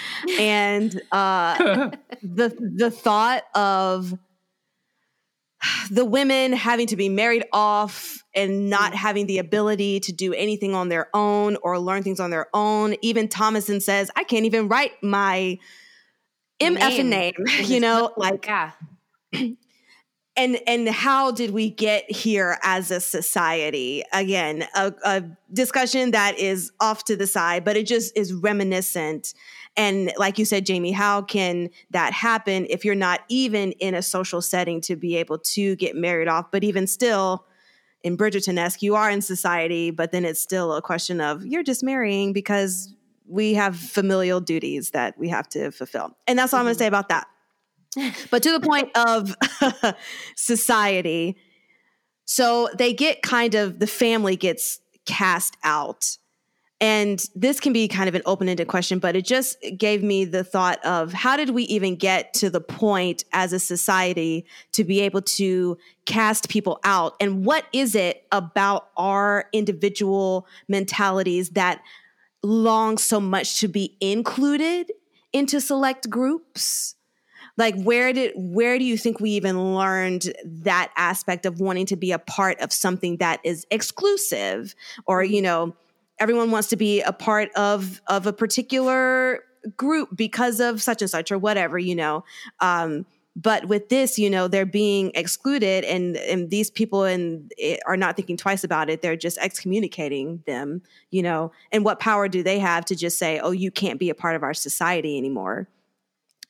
and uh the the thought of the women having to be married off and not having the ability to do anything on their own or learn things on their own. Even Thomasin says, I can't even write my MF name, in you know, like yeah, and and how did we get here as a society? Again a, a discussion that is off to the side but it just is reminiscent and like you said jamie how can that happen if you're not even in a social setting to be able to get married off? But even still in bridgerton-esque you are in society but then it's still a question of you're just marrying because we have familial duties that we have to fulfill. And that's all i'm going to mm-hmm. say about that. But to the point of society so they get kind of the family gets cast out and this can be kind of an open-ended question but it just gave me the thought of how did we even get to the point as a society to be able to cast people out? And what is it about our individual mentalities that long so much to be included into select groups? Like where did where do you think we even learned that aspect of wanting to be a part of something that is exclusive or you mm-hmm. know everyone wants to be a part of of a particular group because of such and such or whatever, you know. Um, but with this, you know, they're being excluded, and and these people and are not thinking twice about it. They're just excommunicating them, you know. And what power do they have to just say, "Oh, you can't be a part of our society anymore"?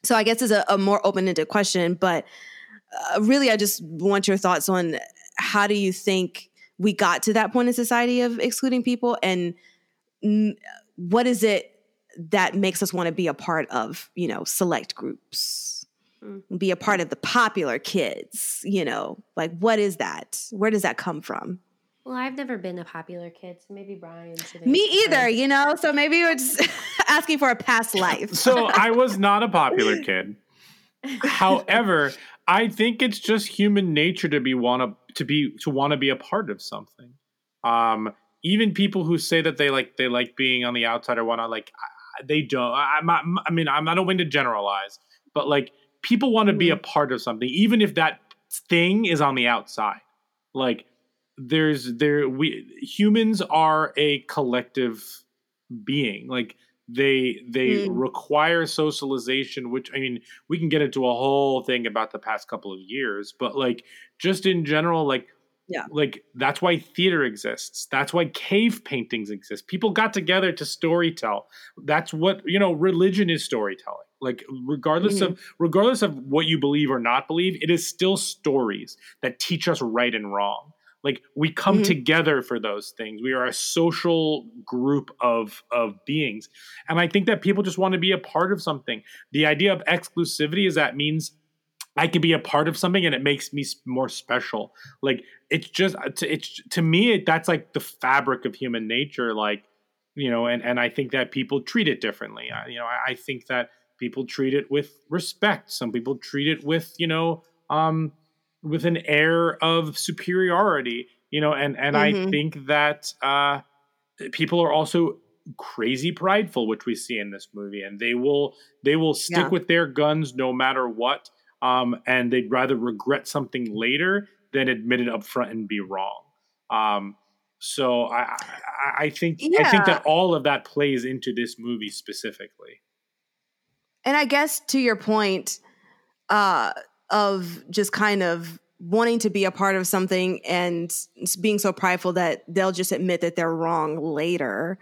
So I guess it's a, a more open ended question, but uh, really, I just want your thoughts on how do you think we got to that point in society of excluding people, and mm, what is it that makes us want to be a part of, you know, select groups, mm. be a part of the popular kids, you know, like what is that? Where does that come from? Well, I've never been a popular kid, so maybe Brian should. Me either, you know. So maybe we're just asking for a past life. so I was not a popular kid. However, I think it's just human nature to be want to be to want to be a part of something. Um, even people who say that they like they like being on the outside or whatnot, like they don't. I, I mean, I'm, I don't mean to generalize, but like people want to be a mm-hmm. part of something, even if that thing is on the outside. Like there's there we humans are a collective being. Like they they mm. require socialization which i mean we can get into a whole thing about the past couple of years but like just in general like yeah. Like that's why theater exists. That's why cave paintings exist. People got together to storytell. That's what, you know, religion is storytelling. Like regardless mm-hmm. of regardless of what you believe or not believe, it is still stories that teach us right and wrong. Like we come mm-hmm. together for those things. We are a social group of of beings. And I think that people just want to be a part of something. The idea of exclusivity is that means I can be a part of something and it makes me more special. Like it's just uh, it's to me that's like the fabric of human nature. Like you know, and and I think that people treat it differently. I, you know, I, I think that people treat it with respect. Some people treat it with you know um with an air of superiority. You know, and and mm-hmm. I think that uh people are also crazy prideful which we see in this movie and they will they will stick yeah. with their guns no matter what um, and they'd rather regret something later than admit it up front and be wrong. Um, so I, I, I think yeah. I think that all of that plays into this movie specifically. And I guess to your point uh, of just kind of wanting to be a part of something and being so prideful that they'll just admit that they're wrong later.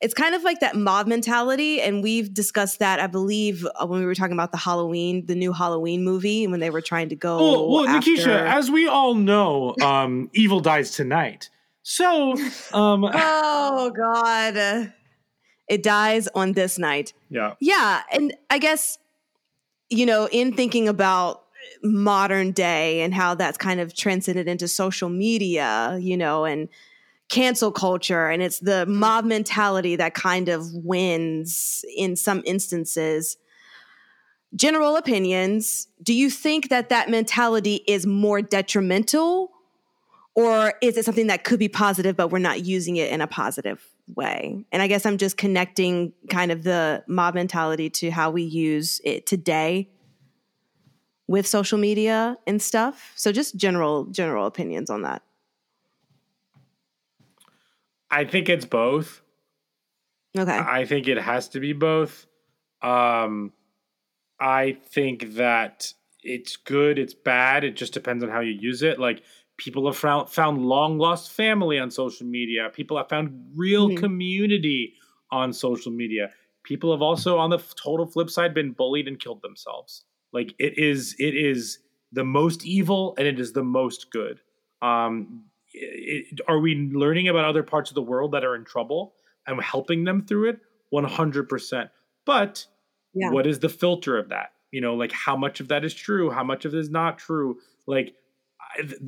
It's kind of like that mob mentality and we've discussed that i believe uh, when we were talking about the halloween the new halloween movie when they were trying to go well, well after... nikisha as we all know um, evil dies tonight. So um, oh god. It dies on this night. Yeah. Yeah and i guess you know in thinking about modern day and how that's kind of transcended into social media you know and cancel culture and it's the mob mentality that kind of wins in some instances. General opinions, do you think that that mentality is more detrimental or is it something that could be positive but we're not using it in a positive way? And I guess I'm just connecting kind of the mob mentality to how we use it today with social media and stuff. So just general general opinions on that. I think it's both. Okay. I think it has to be both. Um, I think that it's good, it's bad. It just depends on how you use it. Like people have found, found long lost family on social media. People have found real mm-hmm. community on social media. People have also, on the total flip side, been bullied and killed themselves. Like it is, it is the most evil and it is the most good. Um, it, are we learning about other parts of the world that are in trouble and helping them through it 100% but yeah. what is the filter of that you know like how much of that is true how much of it is not true like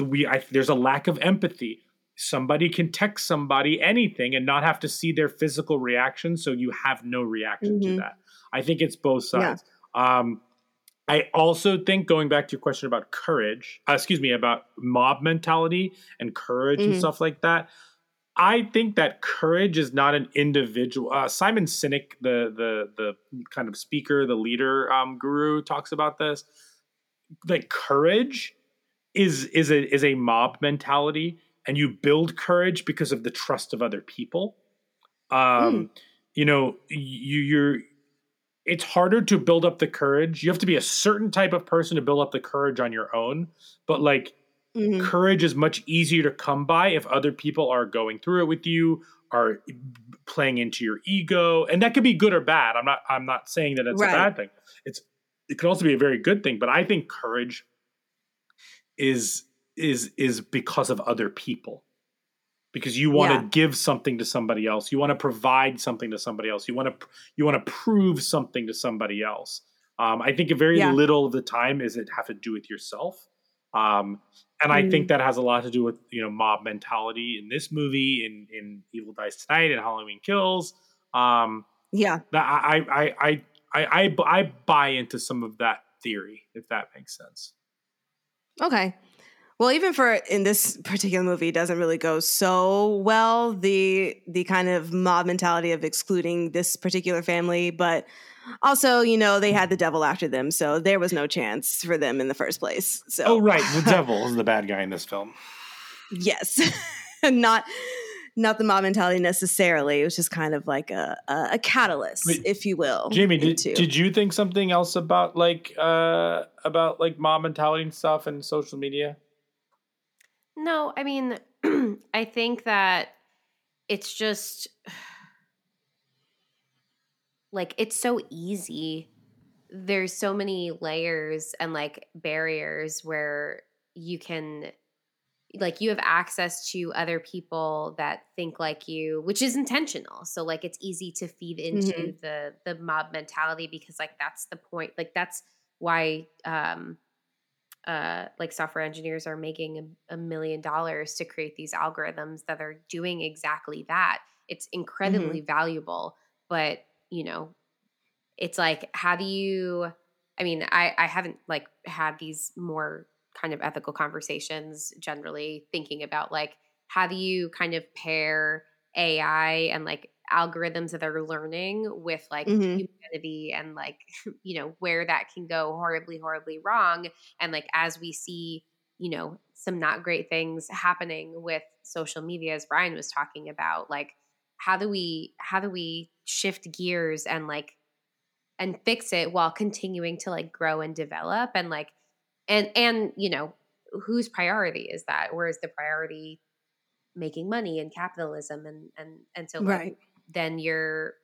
we I, there's a lack of empathy somebody can text somebody anything and not have to see their physical reaction so you have no reaction mm-hmm. to that i think it's both sides yeah. um I also think going back to your question about courage, uh, excuse me, about mob mentality and courage mm-hmm. and stuff like that. I think that courage is not an individual. Uh, Simon Sinek, the the the kind of speaker, the leader um, guru, talks about this. Like courage is is a is a mob mentality, and you build courage because of the trust of other people. Um, you know, you you're it's harder to build up the courage. You have to be a certain type of person to build up the courage on your own. But like Mhm. courage is much easier to come by if other people are going through it with you, are playing into your ego, and that could be good or bad. I'm not I'm not saying that it's Right. a bad thing. It's it could also be a very good thing, but I think courage is is is because of other people. Because you want Yeah. to give something to somebody else. You want to provide something to somebody else. You want to you want to prove something to somebody else. Um, I think a very Yeah. little of the time is it have to do with yourself. Um, and I Mm. think that has a lot to do with you know mob mentality in this movie, in in Evil Dies Tonight, and Halloween Kills. Um, Yeah. I I I I, I, I buy into some of that theory, if that makes sense. Okay. Well, even for in this particular movie, it doesn't really go so well. The the kind of mob mentality of excluding this particular family, but also, you know, they had the devil after them, so there was no chance for them in the first place. So, Oh, right, the devil is the bad guy in this film. yes, not not the mob mentality necessarily. It was just kind of like a a, a catalyst, Wait, if you will. Jamie, did, into- did you think something else about like uh about like mob mentality and stuff and social media? No, I mean, I think that it's just like it's so easy. There's so many layers and like barriers where you can like you have access to other people that think like you which is intentional so like it's easy to feed into Mhm. the the mob mentality because like that's the point like that's why um uh like software engineers are making a, a million dollars to create these algorithms that are doing exactly that. It's incredibly valuable but you know it's like how do you i mean i i haven't like had these more kind of ethical conversations generally thinking about like how do you kind of pair ai and like algorithms that are learning with like Mhm. humanity and like you know where that can go horribly horribly wrong and like as we see you know some not great things happening with social media as brian was talking about like how do we how do we shift gears and like and fix it while continuing to like grow and develop and like and and you know whose priority is that or is the priority making money and capitalism and and and so like, Right. Then you're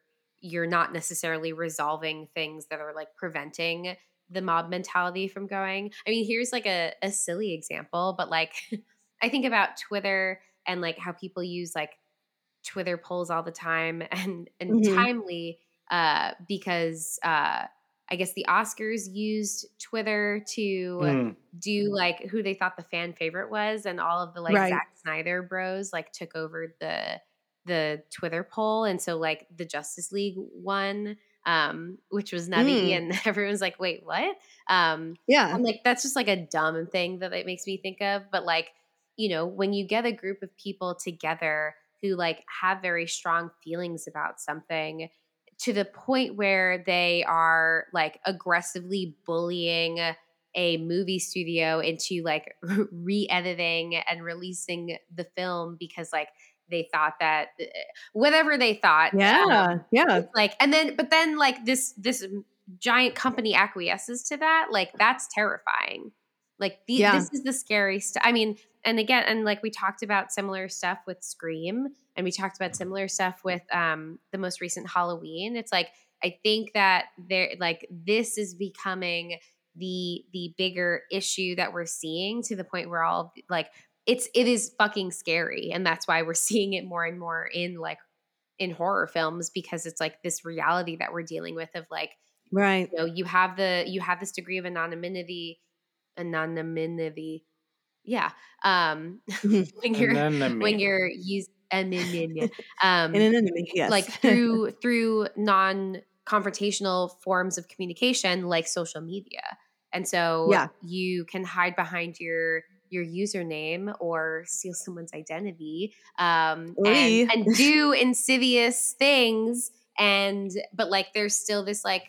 you're not necessarily resolving things that are like preventing the mob mentality from going i mean here's like a, a silly example but like i think about twitter and like how people use like twitter polls all the time and and Mhm. timely uh because uh I guess the Oscars used Twitter to Mm. do like who they thought the fan favorite was, and all of the like Right. Zack Snyder bros like took over the the Twitter poll, and so like the Justice League won, um, which was nutty, Mm. and everyone's like, "Wait, what?" Um, Yeah. and like that's just like a dumb thing that it makes me think of. But like, you know, when you get a group of people together who like have very strong feelings about something to the point where they are like aggressively bullying a movie studio into like re-editing and releasing the film because like they thought that eh, whatever they thought Yeah. um, Yeah. like and then but then like this this giant company acquiesces to that like that's terrifying like the, Yeah. this is the scary stuff i mean and again and like we talked about similar stuff with scream and we talked about similar stuff with um the most recent halloween it's like i think that there like this is becoming the the bigger issue that we're seeing to the point where all like it's it is fucking scary and that's why we're seeing it more and more in like in horror films because it's like this reality that we're dealing with of like Right. you know you have the you have this degree of anonymity anonymity yeah um when you're Anonymity. when you're use anonymity, um In yes. like through through non confrontational forms of communication like social media and so Yeah. you can hide behind your your username or steal someone's identity um and, and do insidious things and but like there's still this like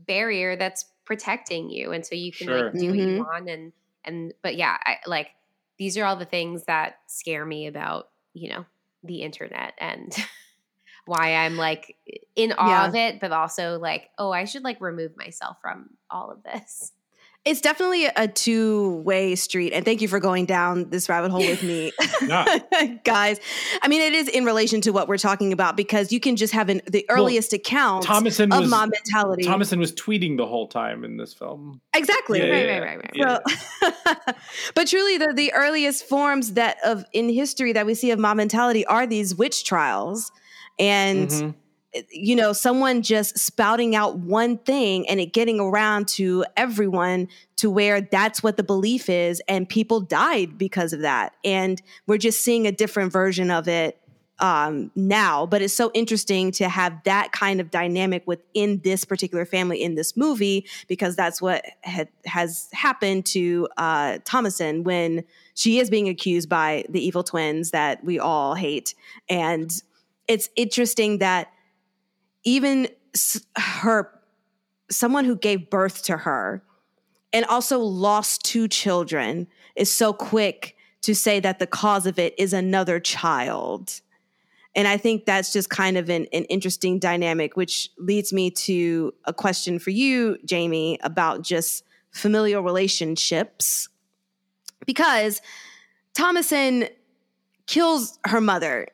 barrier that's protecting you and so you can Sure. like do what you Mhm. want and and but yeah I, like these are all the things that scare me about you know the internet and why I'm like in awe Yeah. of it, but also like, oh, I should like remove myself from all of this. It's definitely a two way street. And thank you for going down this rabbit hole with me, Yeah. guys. I mean, it is in relation to what we're talking about because you can just have an, the earliest account Thomasin of was mob mentality. Thomasin was tweeting the whole time in this film. exactly. Yeah, Right, yeah, right, right, right. yeah. So, but truly, the, the earliest forms that of in history that we see of mob mentality are these witch trials, and Mhm. You know, someone just spouting out one thing and it getting around to everyone to where that's what the belief is, and people died because of that, and we're just seeing a different version of it um, now. But it's so interesting to have that kind of dynamic within this particular family in this movie because that's what has happened to uh, Thomasin when she is being accused by the evil twins that we all hate, and it's interesting that even her someone who gave birth to her and also lost two children is so quick to say that the cause of it is another child. And I think that's just kind of an, an interesting dynamic, which leads me to a question for you, Jamie, about just familial relationships. Because Thomasin kills her mother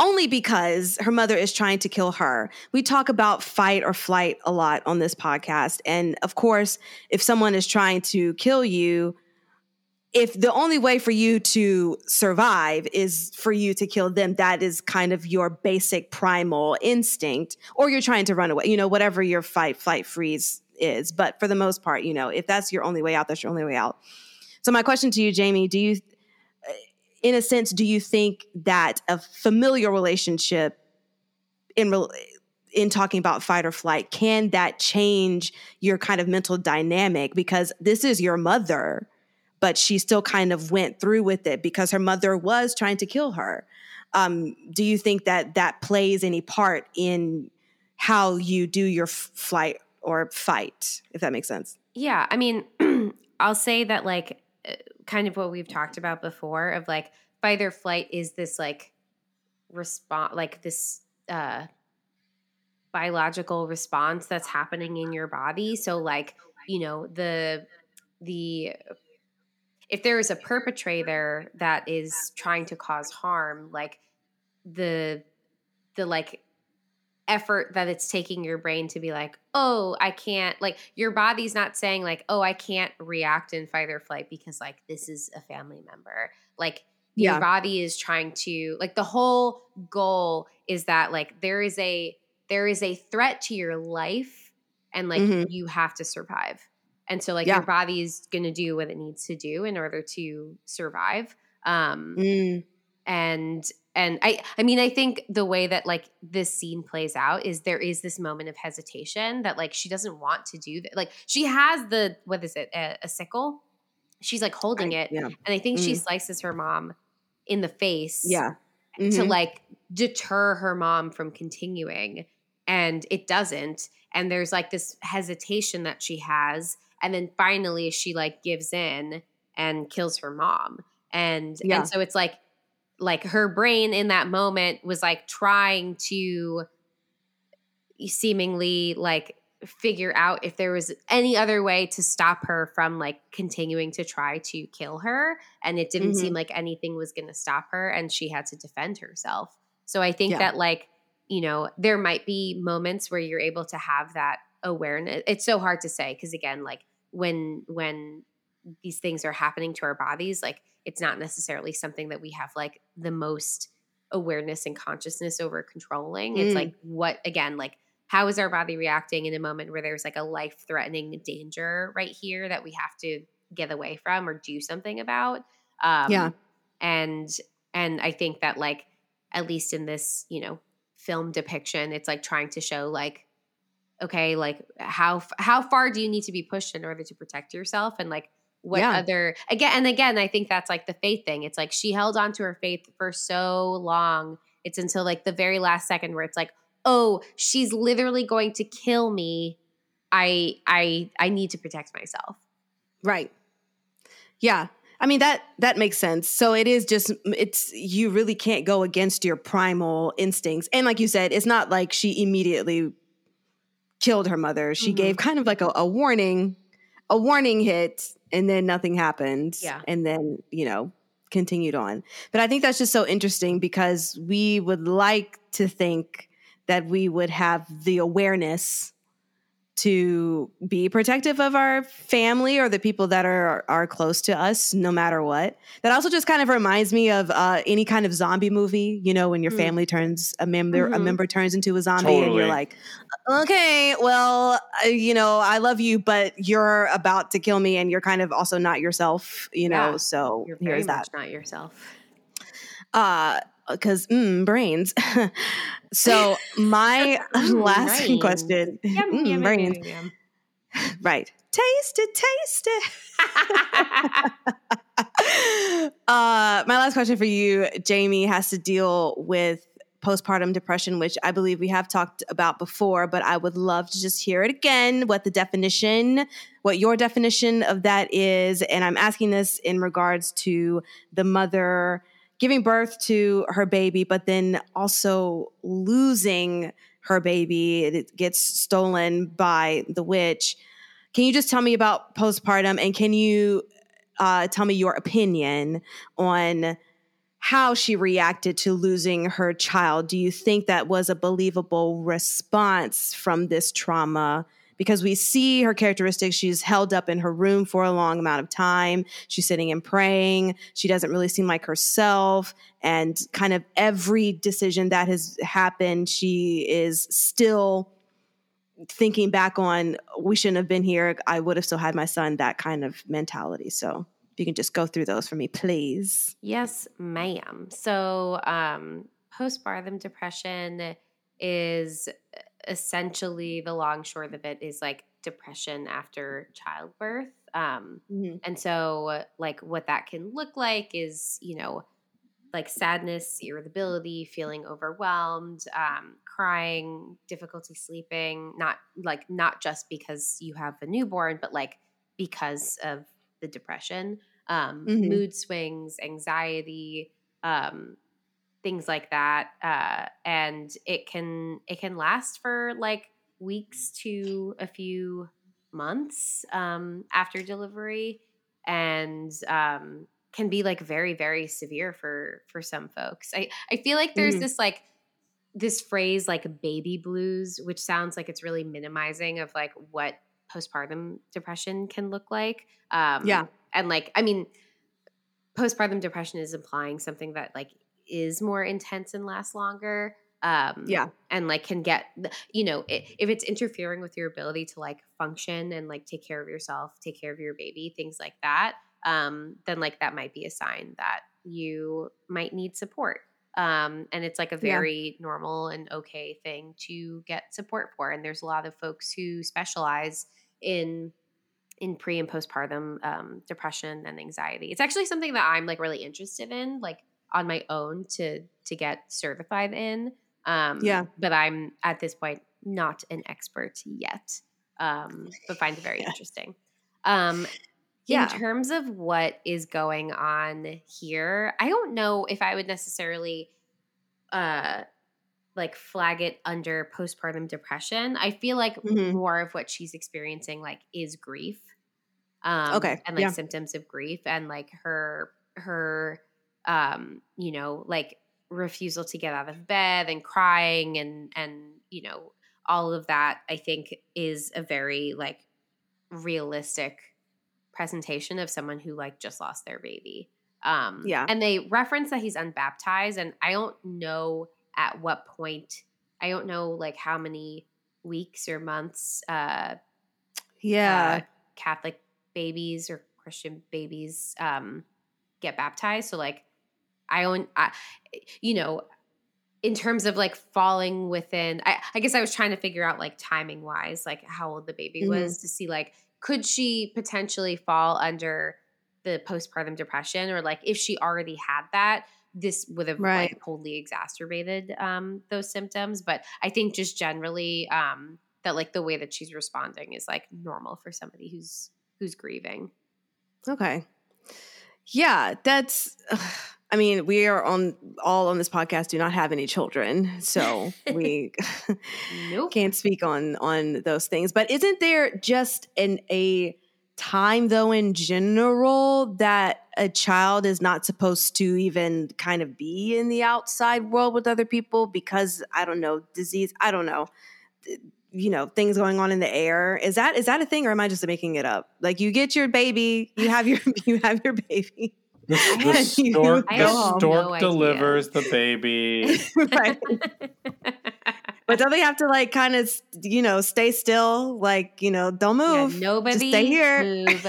only because her mother is trying to kill her. We talk about fight or flight a lot on this podcast. And of course, if someone is trying to kill you, if the only way for you to survive is for you to kill them, that is kind of your basic primal instinct, or you're trying to run away, you know, whatever your fight, flight, freeze is. But for the most part, you know, if that's your only way out, that's your only way out. So, my question to you, Jamie, do you, in a sense, do you think that a familiar relationship in in talking about fight or flight can that change your kind of mental dynamic? Because this is your mother but she still kind of went through with it because her mother was trying to kill her. Um, do you think that that plays any part in how you do your f- flight or fight if that makes sense? Yeah, I mean, I'll say that like uh, kind of what we've talked about before of like fight or flight is this like response like this uh biological response that's happening in your body. So like, you know, the the if there is a perpetrator that is trying to cause harm, like the the like effort that it's taking your brain to be like, oh, I can't, like, your body's not saying, like, oh, I can't react in fight or flight because, like, this is a family member. Like, Yeah. your body is trying to, like, the whole goal is that, like, there is a, there is a threat to your life and, like, Mhm. you have to survive. And so, like, Yeah. your body is going to do what it needs to do in order to survive. Um, Mm, and and i i mean i think the way that like this scene plays out is there is this moment of hesitation that like she doesn't want to do that like she has the what is it a, a sickle she's like holding it yeah and i think she Mm. slices her mom in the face yeah to Mhm. like deter her mom from continuing and it doesn't and there's like this hesitation that she has and then finally she like gives in and kills her mom and Yeah. and so it's like like her brain in that moment was like trying to seemingly like figure out if there was any other way to stop her from like continuing to try to kill her and it didn't Mhm. seem like anything was going to stop her and she had to defend herself so i think Yeah. that like you know there might be moments where you're able to have that awareness it's so hard to say because again like when when these things are happening to our bodies like it's not necessarily something that we have like the most awareness and consciousness over controlling it's Mm. like what again like how is our body reacting in a moment where there's like a life threatening danger right here that we have to get away from or do something about um Yeah. and and i think that like at least in this you know film depiction it's like trying to show like okay like how how far do you need to be pushed in order to protect yourself and like what Yeah. other again and again i think that's like the faith thing it's like she held on to her faith for so long it's until like the very last second where it's like oh she's literally going to kill me i i i need to protect myself Right. Yeah. I mean that that makes sense. So it is just it's you really can't go against your primal instincts. And like you said, it's not like she immediately killed her mother. She Mhm. gave kind of like a, a warning, a warning hit, and then nothing happened. Yeah. And then, you know, continued on. But I think that's just so interesting because we would like to think that we would have the awareness to be protective of our family or the people that are are close to us no matter what that also just kind of reminds me of uh, any kind of zombie movie you know when your Mm. family turns a member a Mhm. member turns into a zombie and you're like okay well uh, you know i love you but you're about to kill me and you're kind of also not yourself you know Yeah. so You're very here's that not yourself. uh because mm, brains. So my Mm, last question Yum, Mm, yum, brains. yum, right. Taste it taste it. Uh, my last question for you, Jamie, has to deal with postpartum depression, which I believe we have talked about before, but I would love to just hear it again what the definition, what your definition of that is. And I'm asking this in regards to the mother giving birth to her baby, but then also losing her baby. It gets stolen by the witch. Can you just tell me about postpartum and can you uh, tell me your opinion on how she reacted to losing her child. Do you think that was a believable response from this trauma? Because we see her characteristics. She's held up in her room for a long amount of time. She's sitting and praying. She doesn't really seem like herself. And kind of every decision that has happened, she is still thinking back on, we shouldn't have been here. I would have still had my son, that kind of mentality. So if you can just go through those for me, please. Yes, ma'am. So, um, postpartum depression is essentially the long short of it is like depression after childbirth. Um, and so, like, what that can look like is, you know, like sadness, irritability, feeling overwhelmed, um, crying, difficulty sleeping, not like not just because you have a newborn, but like because of the depression, um, Mhm. mood swings, anxiety, um, things like that, uh, and it can it can last for like weeks to a few months um, after delivery, and um, can be like very very severe for for some folks. I I feel like there's Mhm. this like this phrase like baby blues, which sounds like it's really minimizing of like what postpartum depression can look like. Um, Yeah. and like I mean, postpartum depression is implying something that like is more intense and lasts longer. Um, Yeah. and like can get you know i if it's interfering with your ability to like function and like take care of yourself, take care of your baby, things like that. Um, then like that might be a sign that you might need support. Um, and it's like a Yeah. very normal and okay thing to get support for. And there's a lot of folks who specialize in in pre and postpartum um, depression and anxiety. It's actually something that I'm like really interested in, like on my own to to get certified in. Um, Yeah. but I'm at this point not an expert yet, um, but find it very interesting. Um, Yeah. In terms of what is going on here, I don't know if I would necessarily uh like flag it under postpartum depression. I feel like Mhm. more of what she's experiencing like is grief. Um Okay, and like yeah. symptoms of grief and like her her um you know like refusal to get out of bed and crying and and you know all of that I think is a very like realistic presentation of someone who like just lost their baby. Um, Yeah. And they reference that he's unbaptized, and I don't know at what point. I don't know like how many weeks or months uh, Yeah. uh, Catholic babies or Christian babies um, get baptized. So like, I own, I, you know, in terms of like falling within, I, I guess I was trying to figure out like timing wise, like how old the baby Mhm. was to see like could she potentially fall under the postpartum depression or like if she already had that this would have Right. like totally exacerbated um those symptoms but i think just generally um that like the way that she's responding is like normal for somebody who's who's grieving Okay. Yeah, that's. I mean, we are on all on this podcast do not have any children, so we Nope. can't speak on on those things. But isn't there just an a time though in general that a child is not supposed to even kind of be in the outside world with other people because I don't know disease. I don't know. You know things going on in the air. Is that is that a thing, or am I just making it up? Like you get your baby, you have your you have your baby, The, the stork, the have no stork idea. delivers the baby. right? But don't they have to like kind of you know stay still? Like you know don't Yeah, move. nobody Just stay here. move.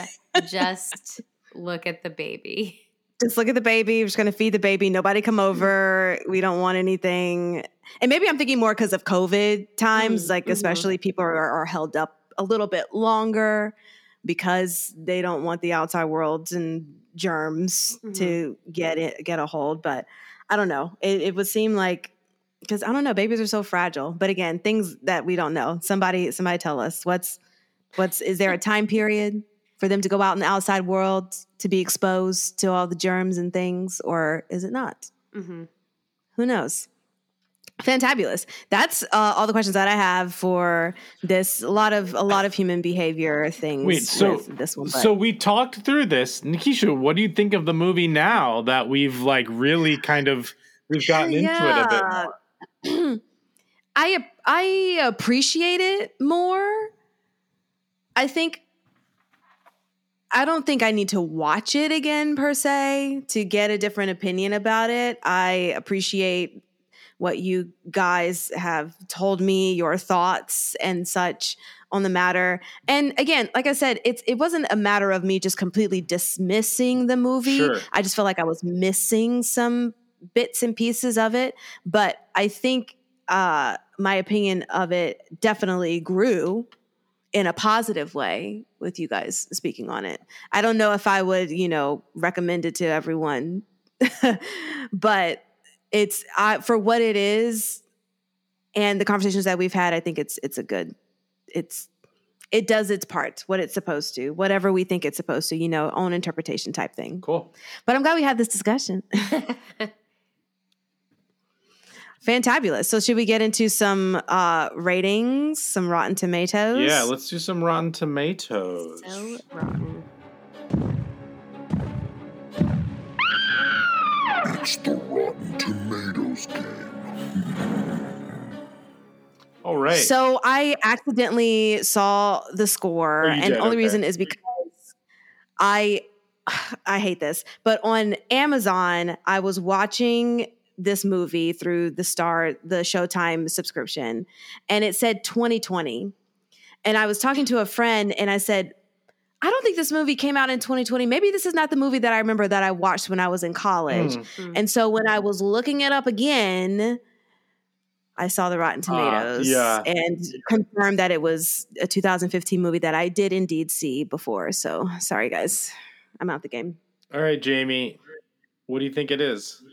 Just look at the baby. Just look at the baby. We're just gonna feed the baby. Nobody come over. We don't want anything. And maybe I'm thinking more because of COVID times. Mhm, Like mhm. especially people are, are held up a little bit longer because they don't want the outside world and germs to get it get a hold. But I don't know. It, it would seem like because I don't know. Babies are so fragile. But again, things that we don't know. Somebody somebody tell us what's what's is there a time period for them to go out in the outside world to be exposed to all the germs and things, or is it not? Mm-hmm. Who knows? Fantabulous. That's uh, all the questions that I have for this. A lot of a lot of human behavior things. Wait, so this one. but- so we talked through this, Nikisha. What do you think of the movie now that we've like really kind of we've gotten into it a bit? I I appreciate it more. I think I don't think I need to watch it again per se to get a different opinion about it. I appreciate what you guys have told me, your thoughts and such on the matter. And again, like I said, it's it wasn't a matter of me just completely dismissing the movie. Sure. I just felt like I was missing some bits and pieces of it. But I think uh, my opinion of it definitely grew in a positive way with you guys speaking on it. I don't know if I would, you know, recommend it to everyone, but it's I, for what it is and the conversations that we've had. I think it's it's a good. It's it does its part, what it's supposed to, whatever we think it's supposed to, you know, own interpretation type thing. Cool. But I'm glad we had this discussion. Fantabulous. So should we get into some uh ratings, some Rotten Tomatoes? Yeah, let's do some Rotten Tomatoes. So rotten. It's the Rotten Tomatoes game. All right. So I accidentally saw the score, Oh, and did? only Okay. reason is because I I hate this, but on Amazon I was watching this movie through the Star the Showtime subscription, and it said 2020, and I was talking to a friend, and I said. I don't think this movie came out in 2020. Maybe this is not the movie that I remember that I watched when I was in college. Hmm. And so when I was looking it up again, I saw the Rotten Ah, Tomatoes yeah. and confirmed that it was a 2015 movie that I did indeed see before. So sorry, guys. I'm out the game. All right, Jamie. What do you think it is?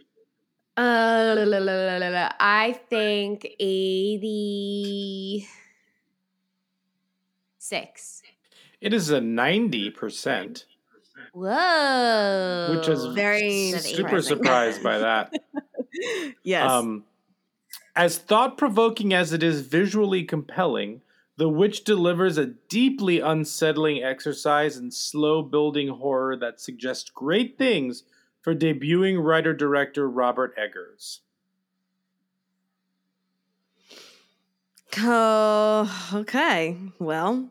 Uh, la, la, la, la, la, la. I think 86. It is a ninety percent, Whoa. which is Very super surprising. surprised by that. Yes. Um, as thought provoking as it is visually compelling, The Witch delivers a deeply unsettling exercise in slow building horror that suggests great things for debuting writer director Robert Eggers. oh, okay. Well,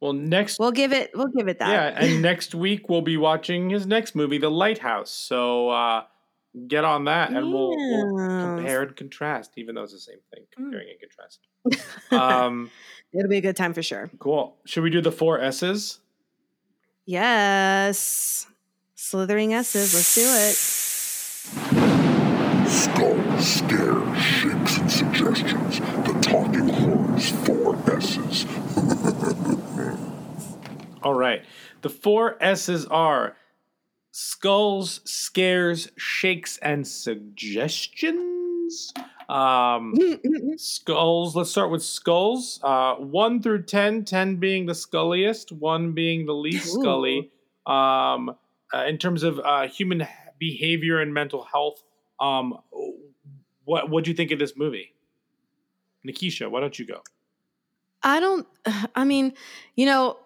Well, next we'll give it. We'll give it that. yeah, and next week we'll be watching his next movie, The Lighthouse. So uh, get on that, and we'll, we'll compare and contrast, even though it's the same thing, Mm. comparing and contrast. Um, It'll be a good time for sure. cool. Should we do the four S's? Yes. Slithering S's. Let's do it. Skull, scare, shakes, and suggestions. The Talking Horrors Four S's. All right. The four S's are skulls, scares, shakes, and suggestions. Um, skulls. Let's start with skulls. Uh, one through 10, 10 being the sculliest, one being the least scully. Um, uh, in terms of uh, human behavior and mental health. Um, what what do you think of this movie, Nikisha? Why don't you go? I don't, I mean, you know,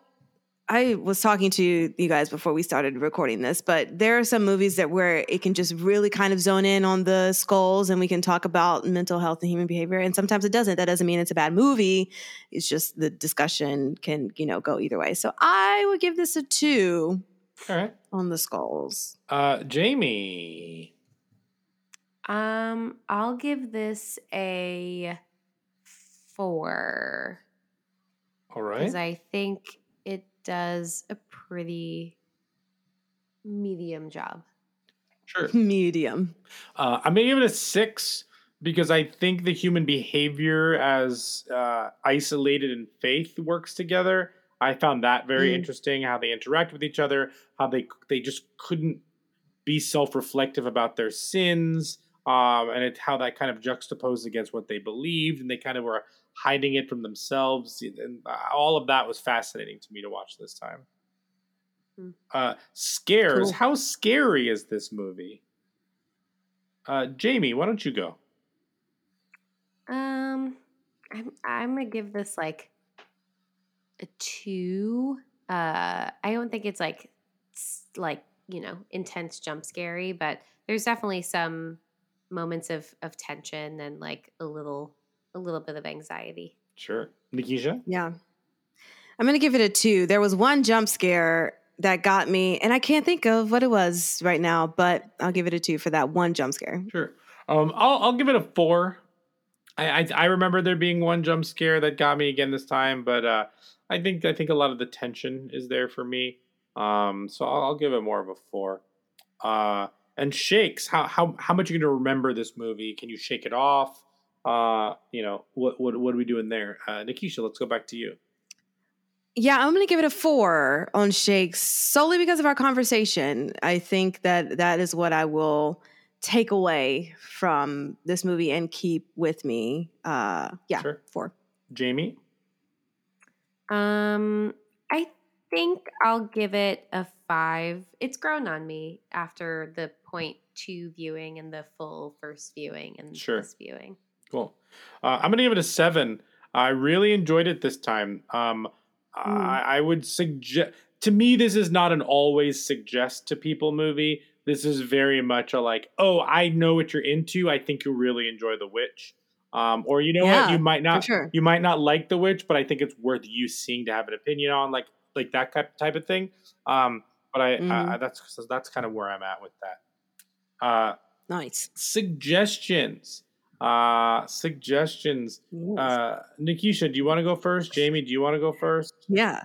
I was talking to you guys before we started recording this, but there are some movies that where it can just really kind of zone in on the skulls and we can talk about mental health and human behavior. And sometimes it doesn't. That doesn't mean it's a bad movie. It's just the discussion can, you know, go either way. So I would give this a two All right. on the skulls. Uh, Jamie. Um, I'll give this a four All right. because I think it does a pretty medium job. Sure. Medium. Uh, I'm gonna give it a six because I think the human behavior as uh, isolated and faith works together. I found that very Mm. interesting. How they interact with each other. How they they just couldn't be self-reflective about their sins. Um, and it, how that kind of juxtaposed against what they believed, and they kind of were hiding it from themselves. And uh, all of that was fascinating to me to watch this time. Hmm. Uh, scares. Cool. How scary is this movie? Uh, Jamie, why don't you go? Um, I'm I'm gonna give this like a two. Uh, I don't think it's like like you know intense jump scary, but there's definitely some moments of of tension and like a little a little bit of anxiety. Sure. Nikisha? Yeah. I'm going to give it a two. There was one jump scare that got me, and I can't think of what it was right now, but I'll give it a two for that one jump scare. Sure. Um, I'll I'll give it a four. I, I I remember there being one jump scare that got me again this time, but uh, I think I think a lot of the tension is there for me. Um, so I'll, I'll give it more of a four. Uh, and shakes. How how how much are you gonna remember this movie? Can you shake it off? Uh, you know what what what are we doing there? Uh, Nikisha, let's go back to you. Yeah, I'm going to give it a four on shakes solely because of our conversation. I think that that is what I will take away from this movie and keep with me. Uh, yeah, Sure. four. Jamie. Um, I think I'll give it a five. It's grown on me after the point two viewing and the full first viewing and Sure. this viewing. Cool. Uh, I'm gonna give it a seven. I really enjoyed it this time. Um, I, I would suggest to me this is not an always suggest to people movie. This is very much a like, oh, I know what you're into. I think you'll really enjoy The Witch. Um, or you know what, you might not, sure. you might not like The Witch, but I think it's worth you seeing to have an opinion on, like like that type type of thing. Um, but I, I, Mhm. I that's that's kind of where I'm at with that. Uh, Nice. suggestions. Uh, suggestions. Uh, Nikisha, do you want to go first? Jamie, do you want to go first? Yeah.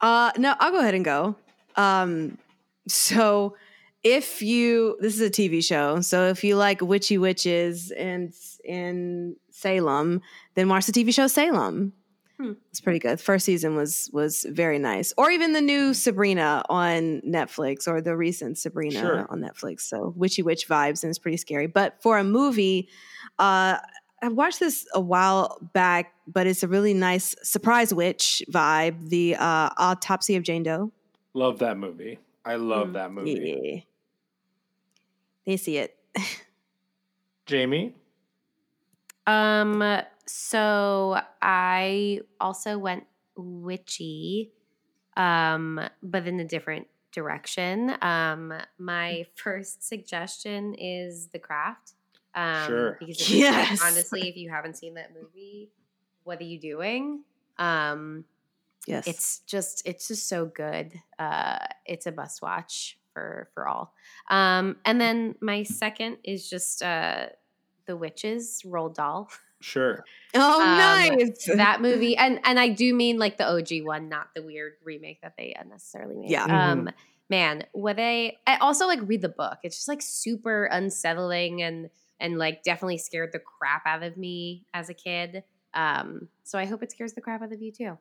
Uh no, I'll go ahead and go. Um so if you this is a TV show, so if you like witchy witches and in Salem, then watch the TV show Salem. Hmm. It's pretty good. First season was was very nice. Or even the new Sabrina on Netflix or the recent Sabrina Sure. on Netflix. So witchy witch vibes and it's pretty scary. But for a movie, uh I watched this a while back, but it's a really nice surprise witch vibe. The uh, Autopsy of Jane Doe. Love that movie. I love Mm, that movie. Yeah, they see it. Jamie, Um, so I also went witchy, um, but in a different direction. Um, my first suggestion is The Craft. Um, Sure. Because just, like, Yes. honestly, if you haven't seen that movie, what are you doing? Um, Yes, it's just it's just so good. Uh, it's a must watch for for all. Um, and then my second is just uh, The Witches, Roald Dahl. sure. oh um, nice. that movie and and i do mean like the og one not the weird remake that they unnecessarily made Yeah. um man what they i also like read the book it's just like super unsettling and and like definitely scared the crap out of me as a kid um so i hope it scares the crap out of you too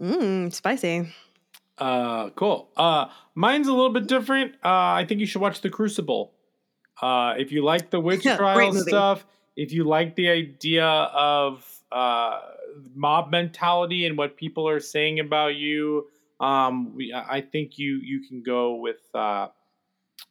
mm, spicy. Uh, cool. Uh, mine's a little bit different. Uh, I think you should watch The Crucible. Uh, if you like the witch Great trial stuff, if you like the idea of uh, mob mentality and what people are saying about you, Um, we I I think you you can go with uh,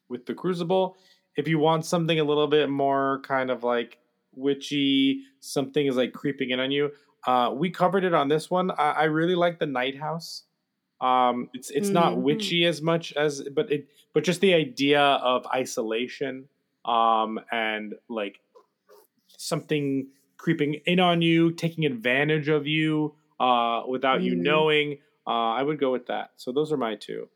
with the Crucible. If you want something a little bit more kind of like witchy, something is like creeping in on you. Uh, we covered it on this one. I, I really like the Night House. Um, it's it's not Mhm. witchy as much as, but it but just the idea of isolation, um, and like something creeping in on you, taking advantage of you, uh, without you Mhm. knowing. Uh, I would go with that. So those are my two.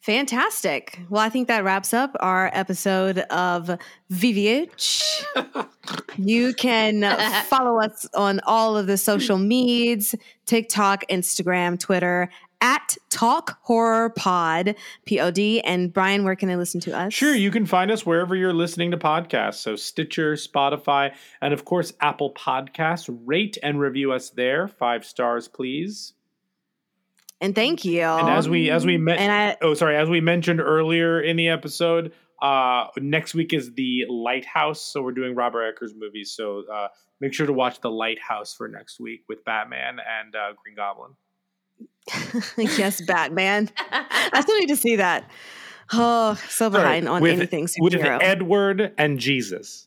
Fantastic. Well, I think that wraps up our episode of VVH. you can follow us on all of the social medias TikTok, Instagram, Twitter at Talk Horror Pod, P O D. And Brian, where can they listen to us? Sure, you can find us wherever you're listening to podcasts. So Stitcher, Spotify, and of course Apple Podcasts. Rate and review us there. Five stars, please. And thank you. And as we as we met, And I- oh sorry, as we mentioned earlier in the episode, uh, next week is the Lighthouse. So we're doing Robert Eggers movies. So uh, make sure to watch the Lighthouse for next week with Batman and uh, Green Goblin. yes, Batman. I still need to see that. Oh, so behind on with, anything with superhero. Edward and Jesus.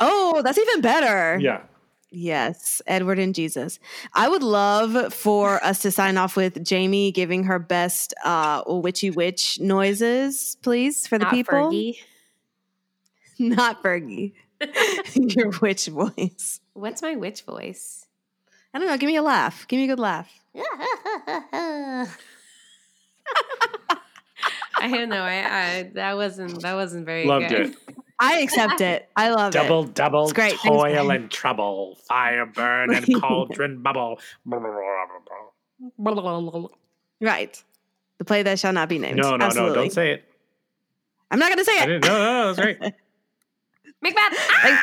oh, that's even better. Yeah. Yes, Edward and Jesus. I would love for us to sign off with Jamie giving her best uh, witchy witch noises, please, for the Not people. Fergie. Not Fergie. Your witch voice. What's my witch voice? I don't know. Give me a laugh. Give me a good laugh. I don't know. I, I that wasn't that wasn't very Loved good. it. I accept it. I love Double, it. double, double, great. Thanks, toil and trouble, fire burn and cauldron bubble. Right. The play that shall not be named. No, no, Absolutely. no, don't say it. I'm not going to say I it. didn't, no, no, no, that's right. Macbeth. Ah!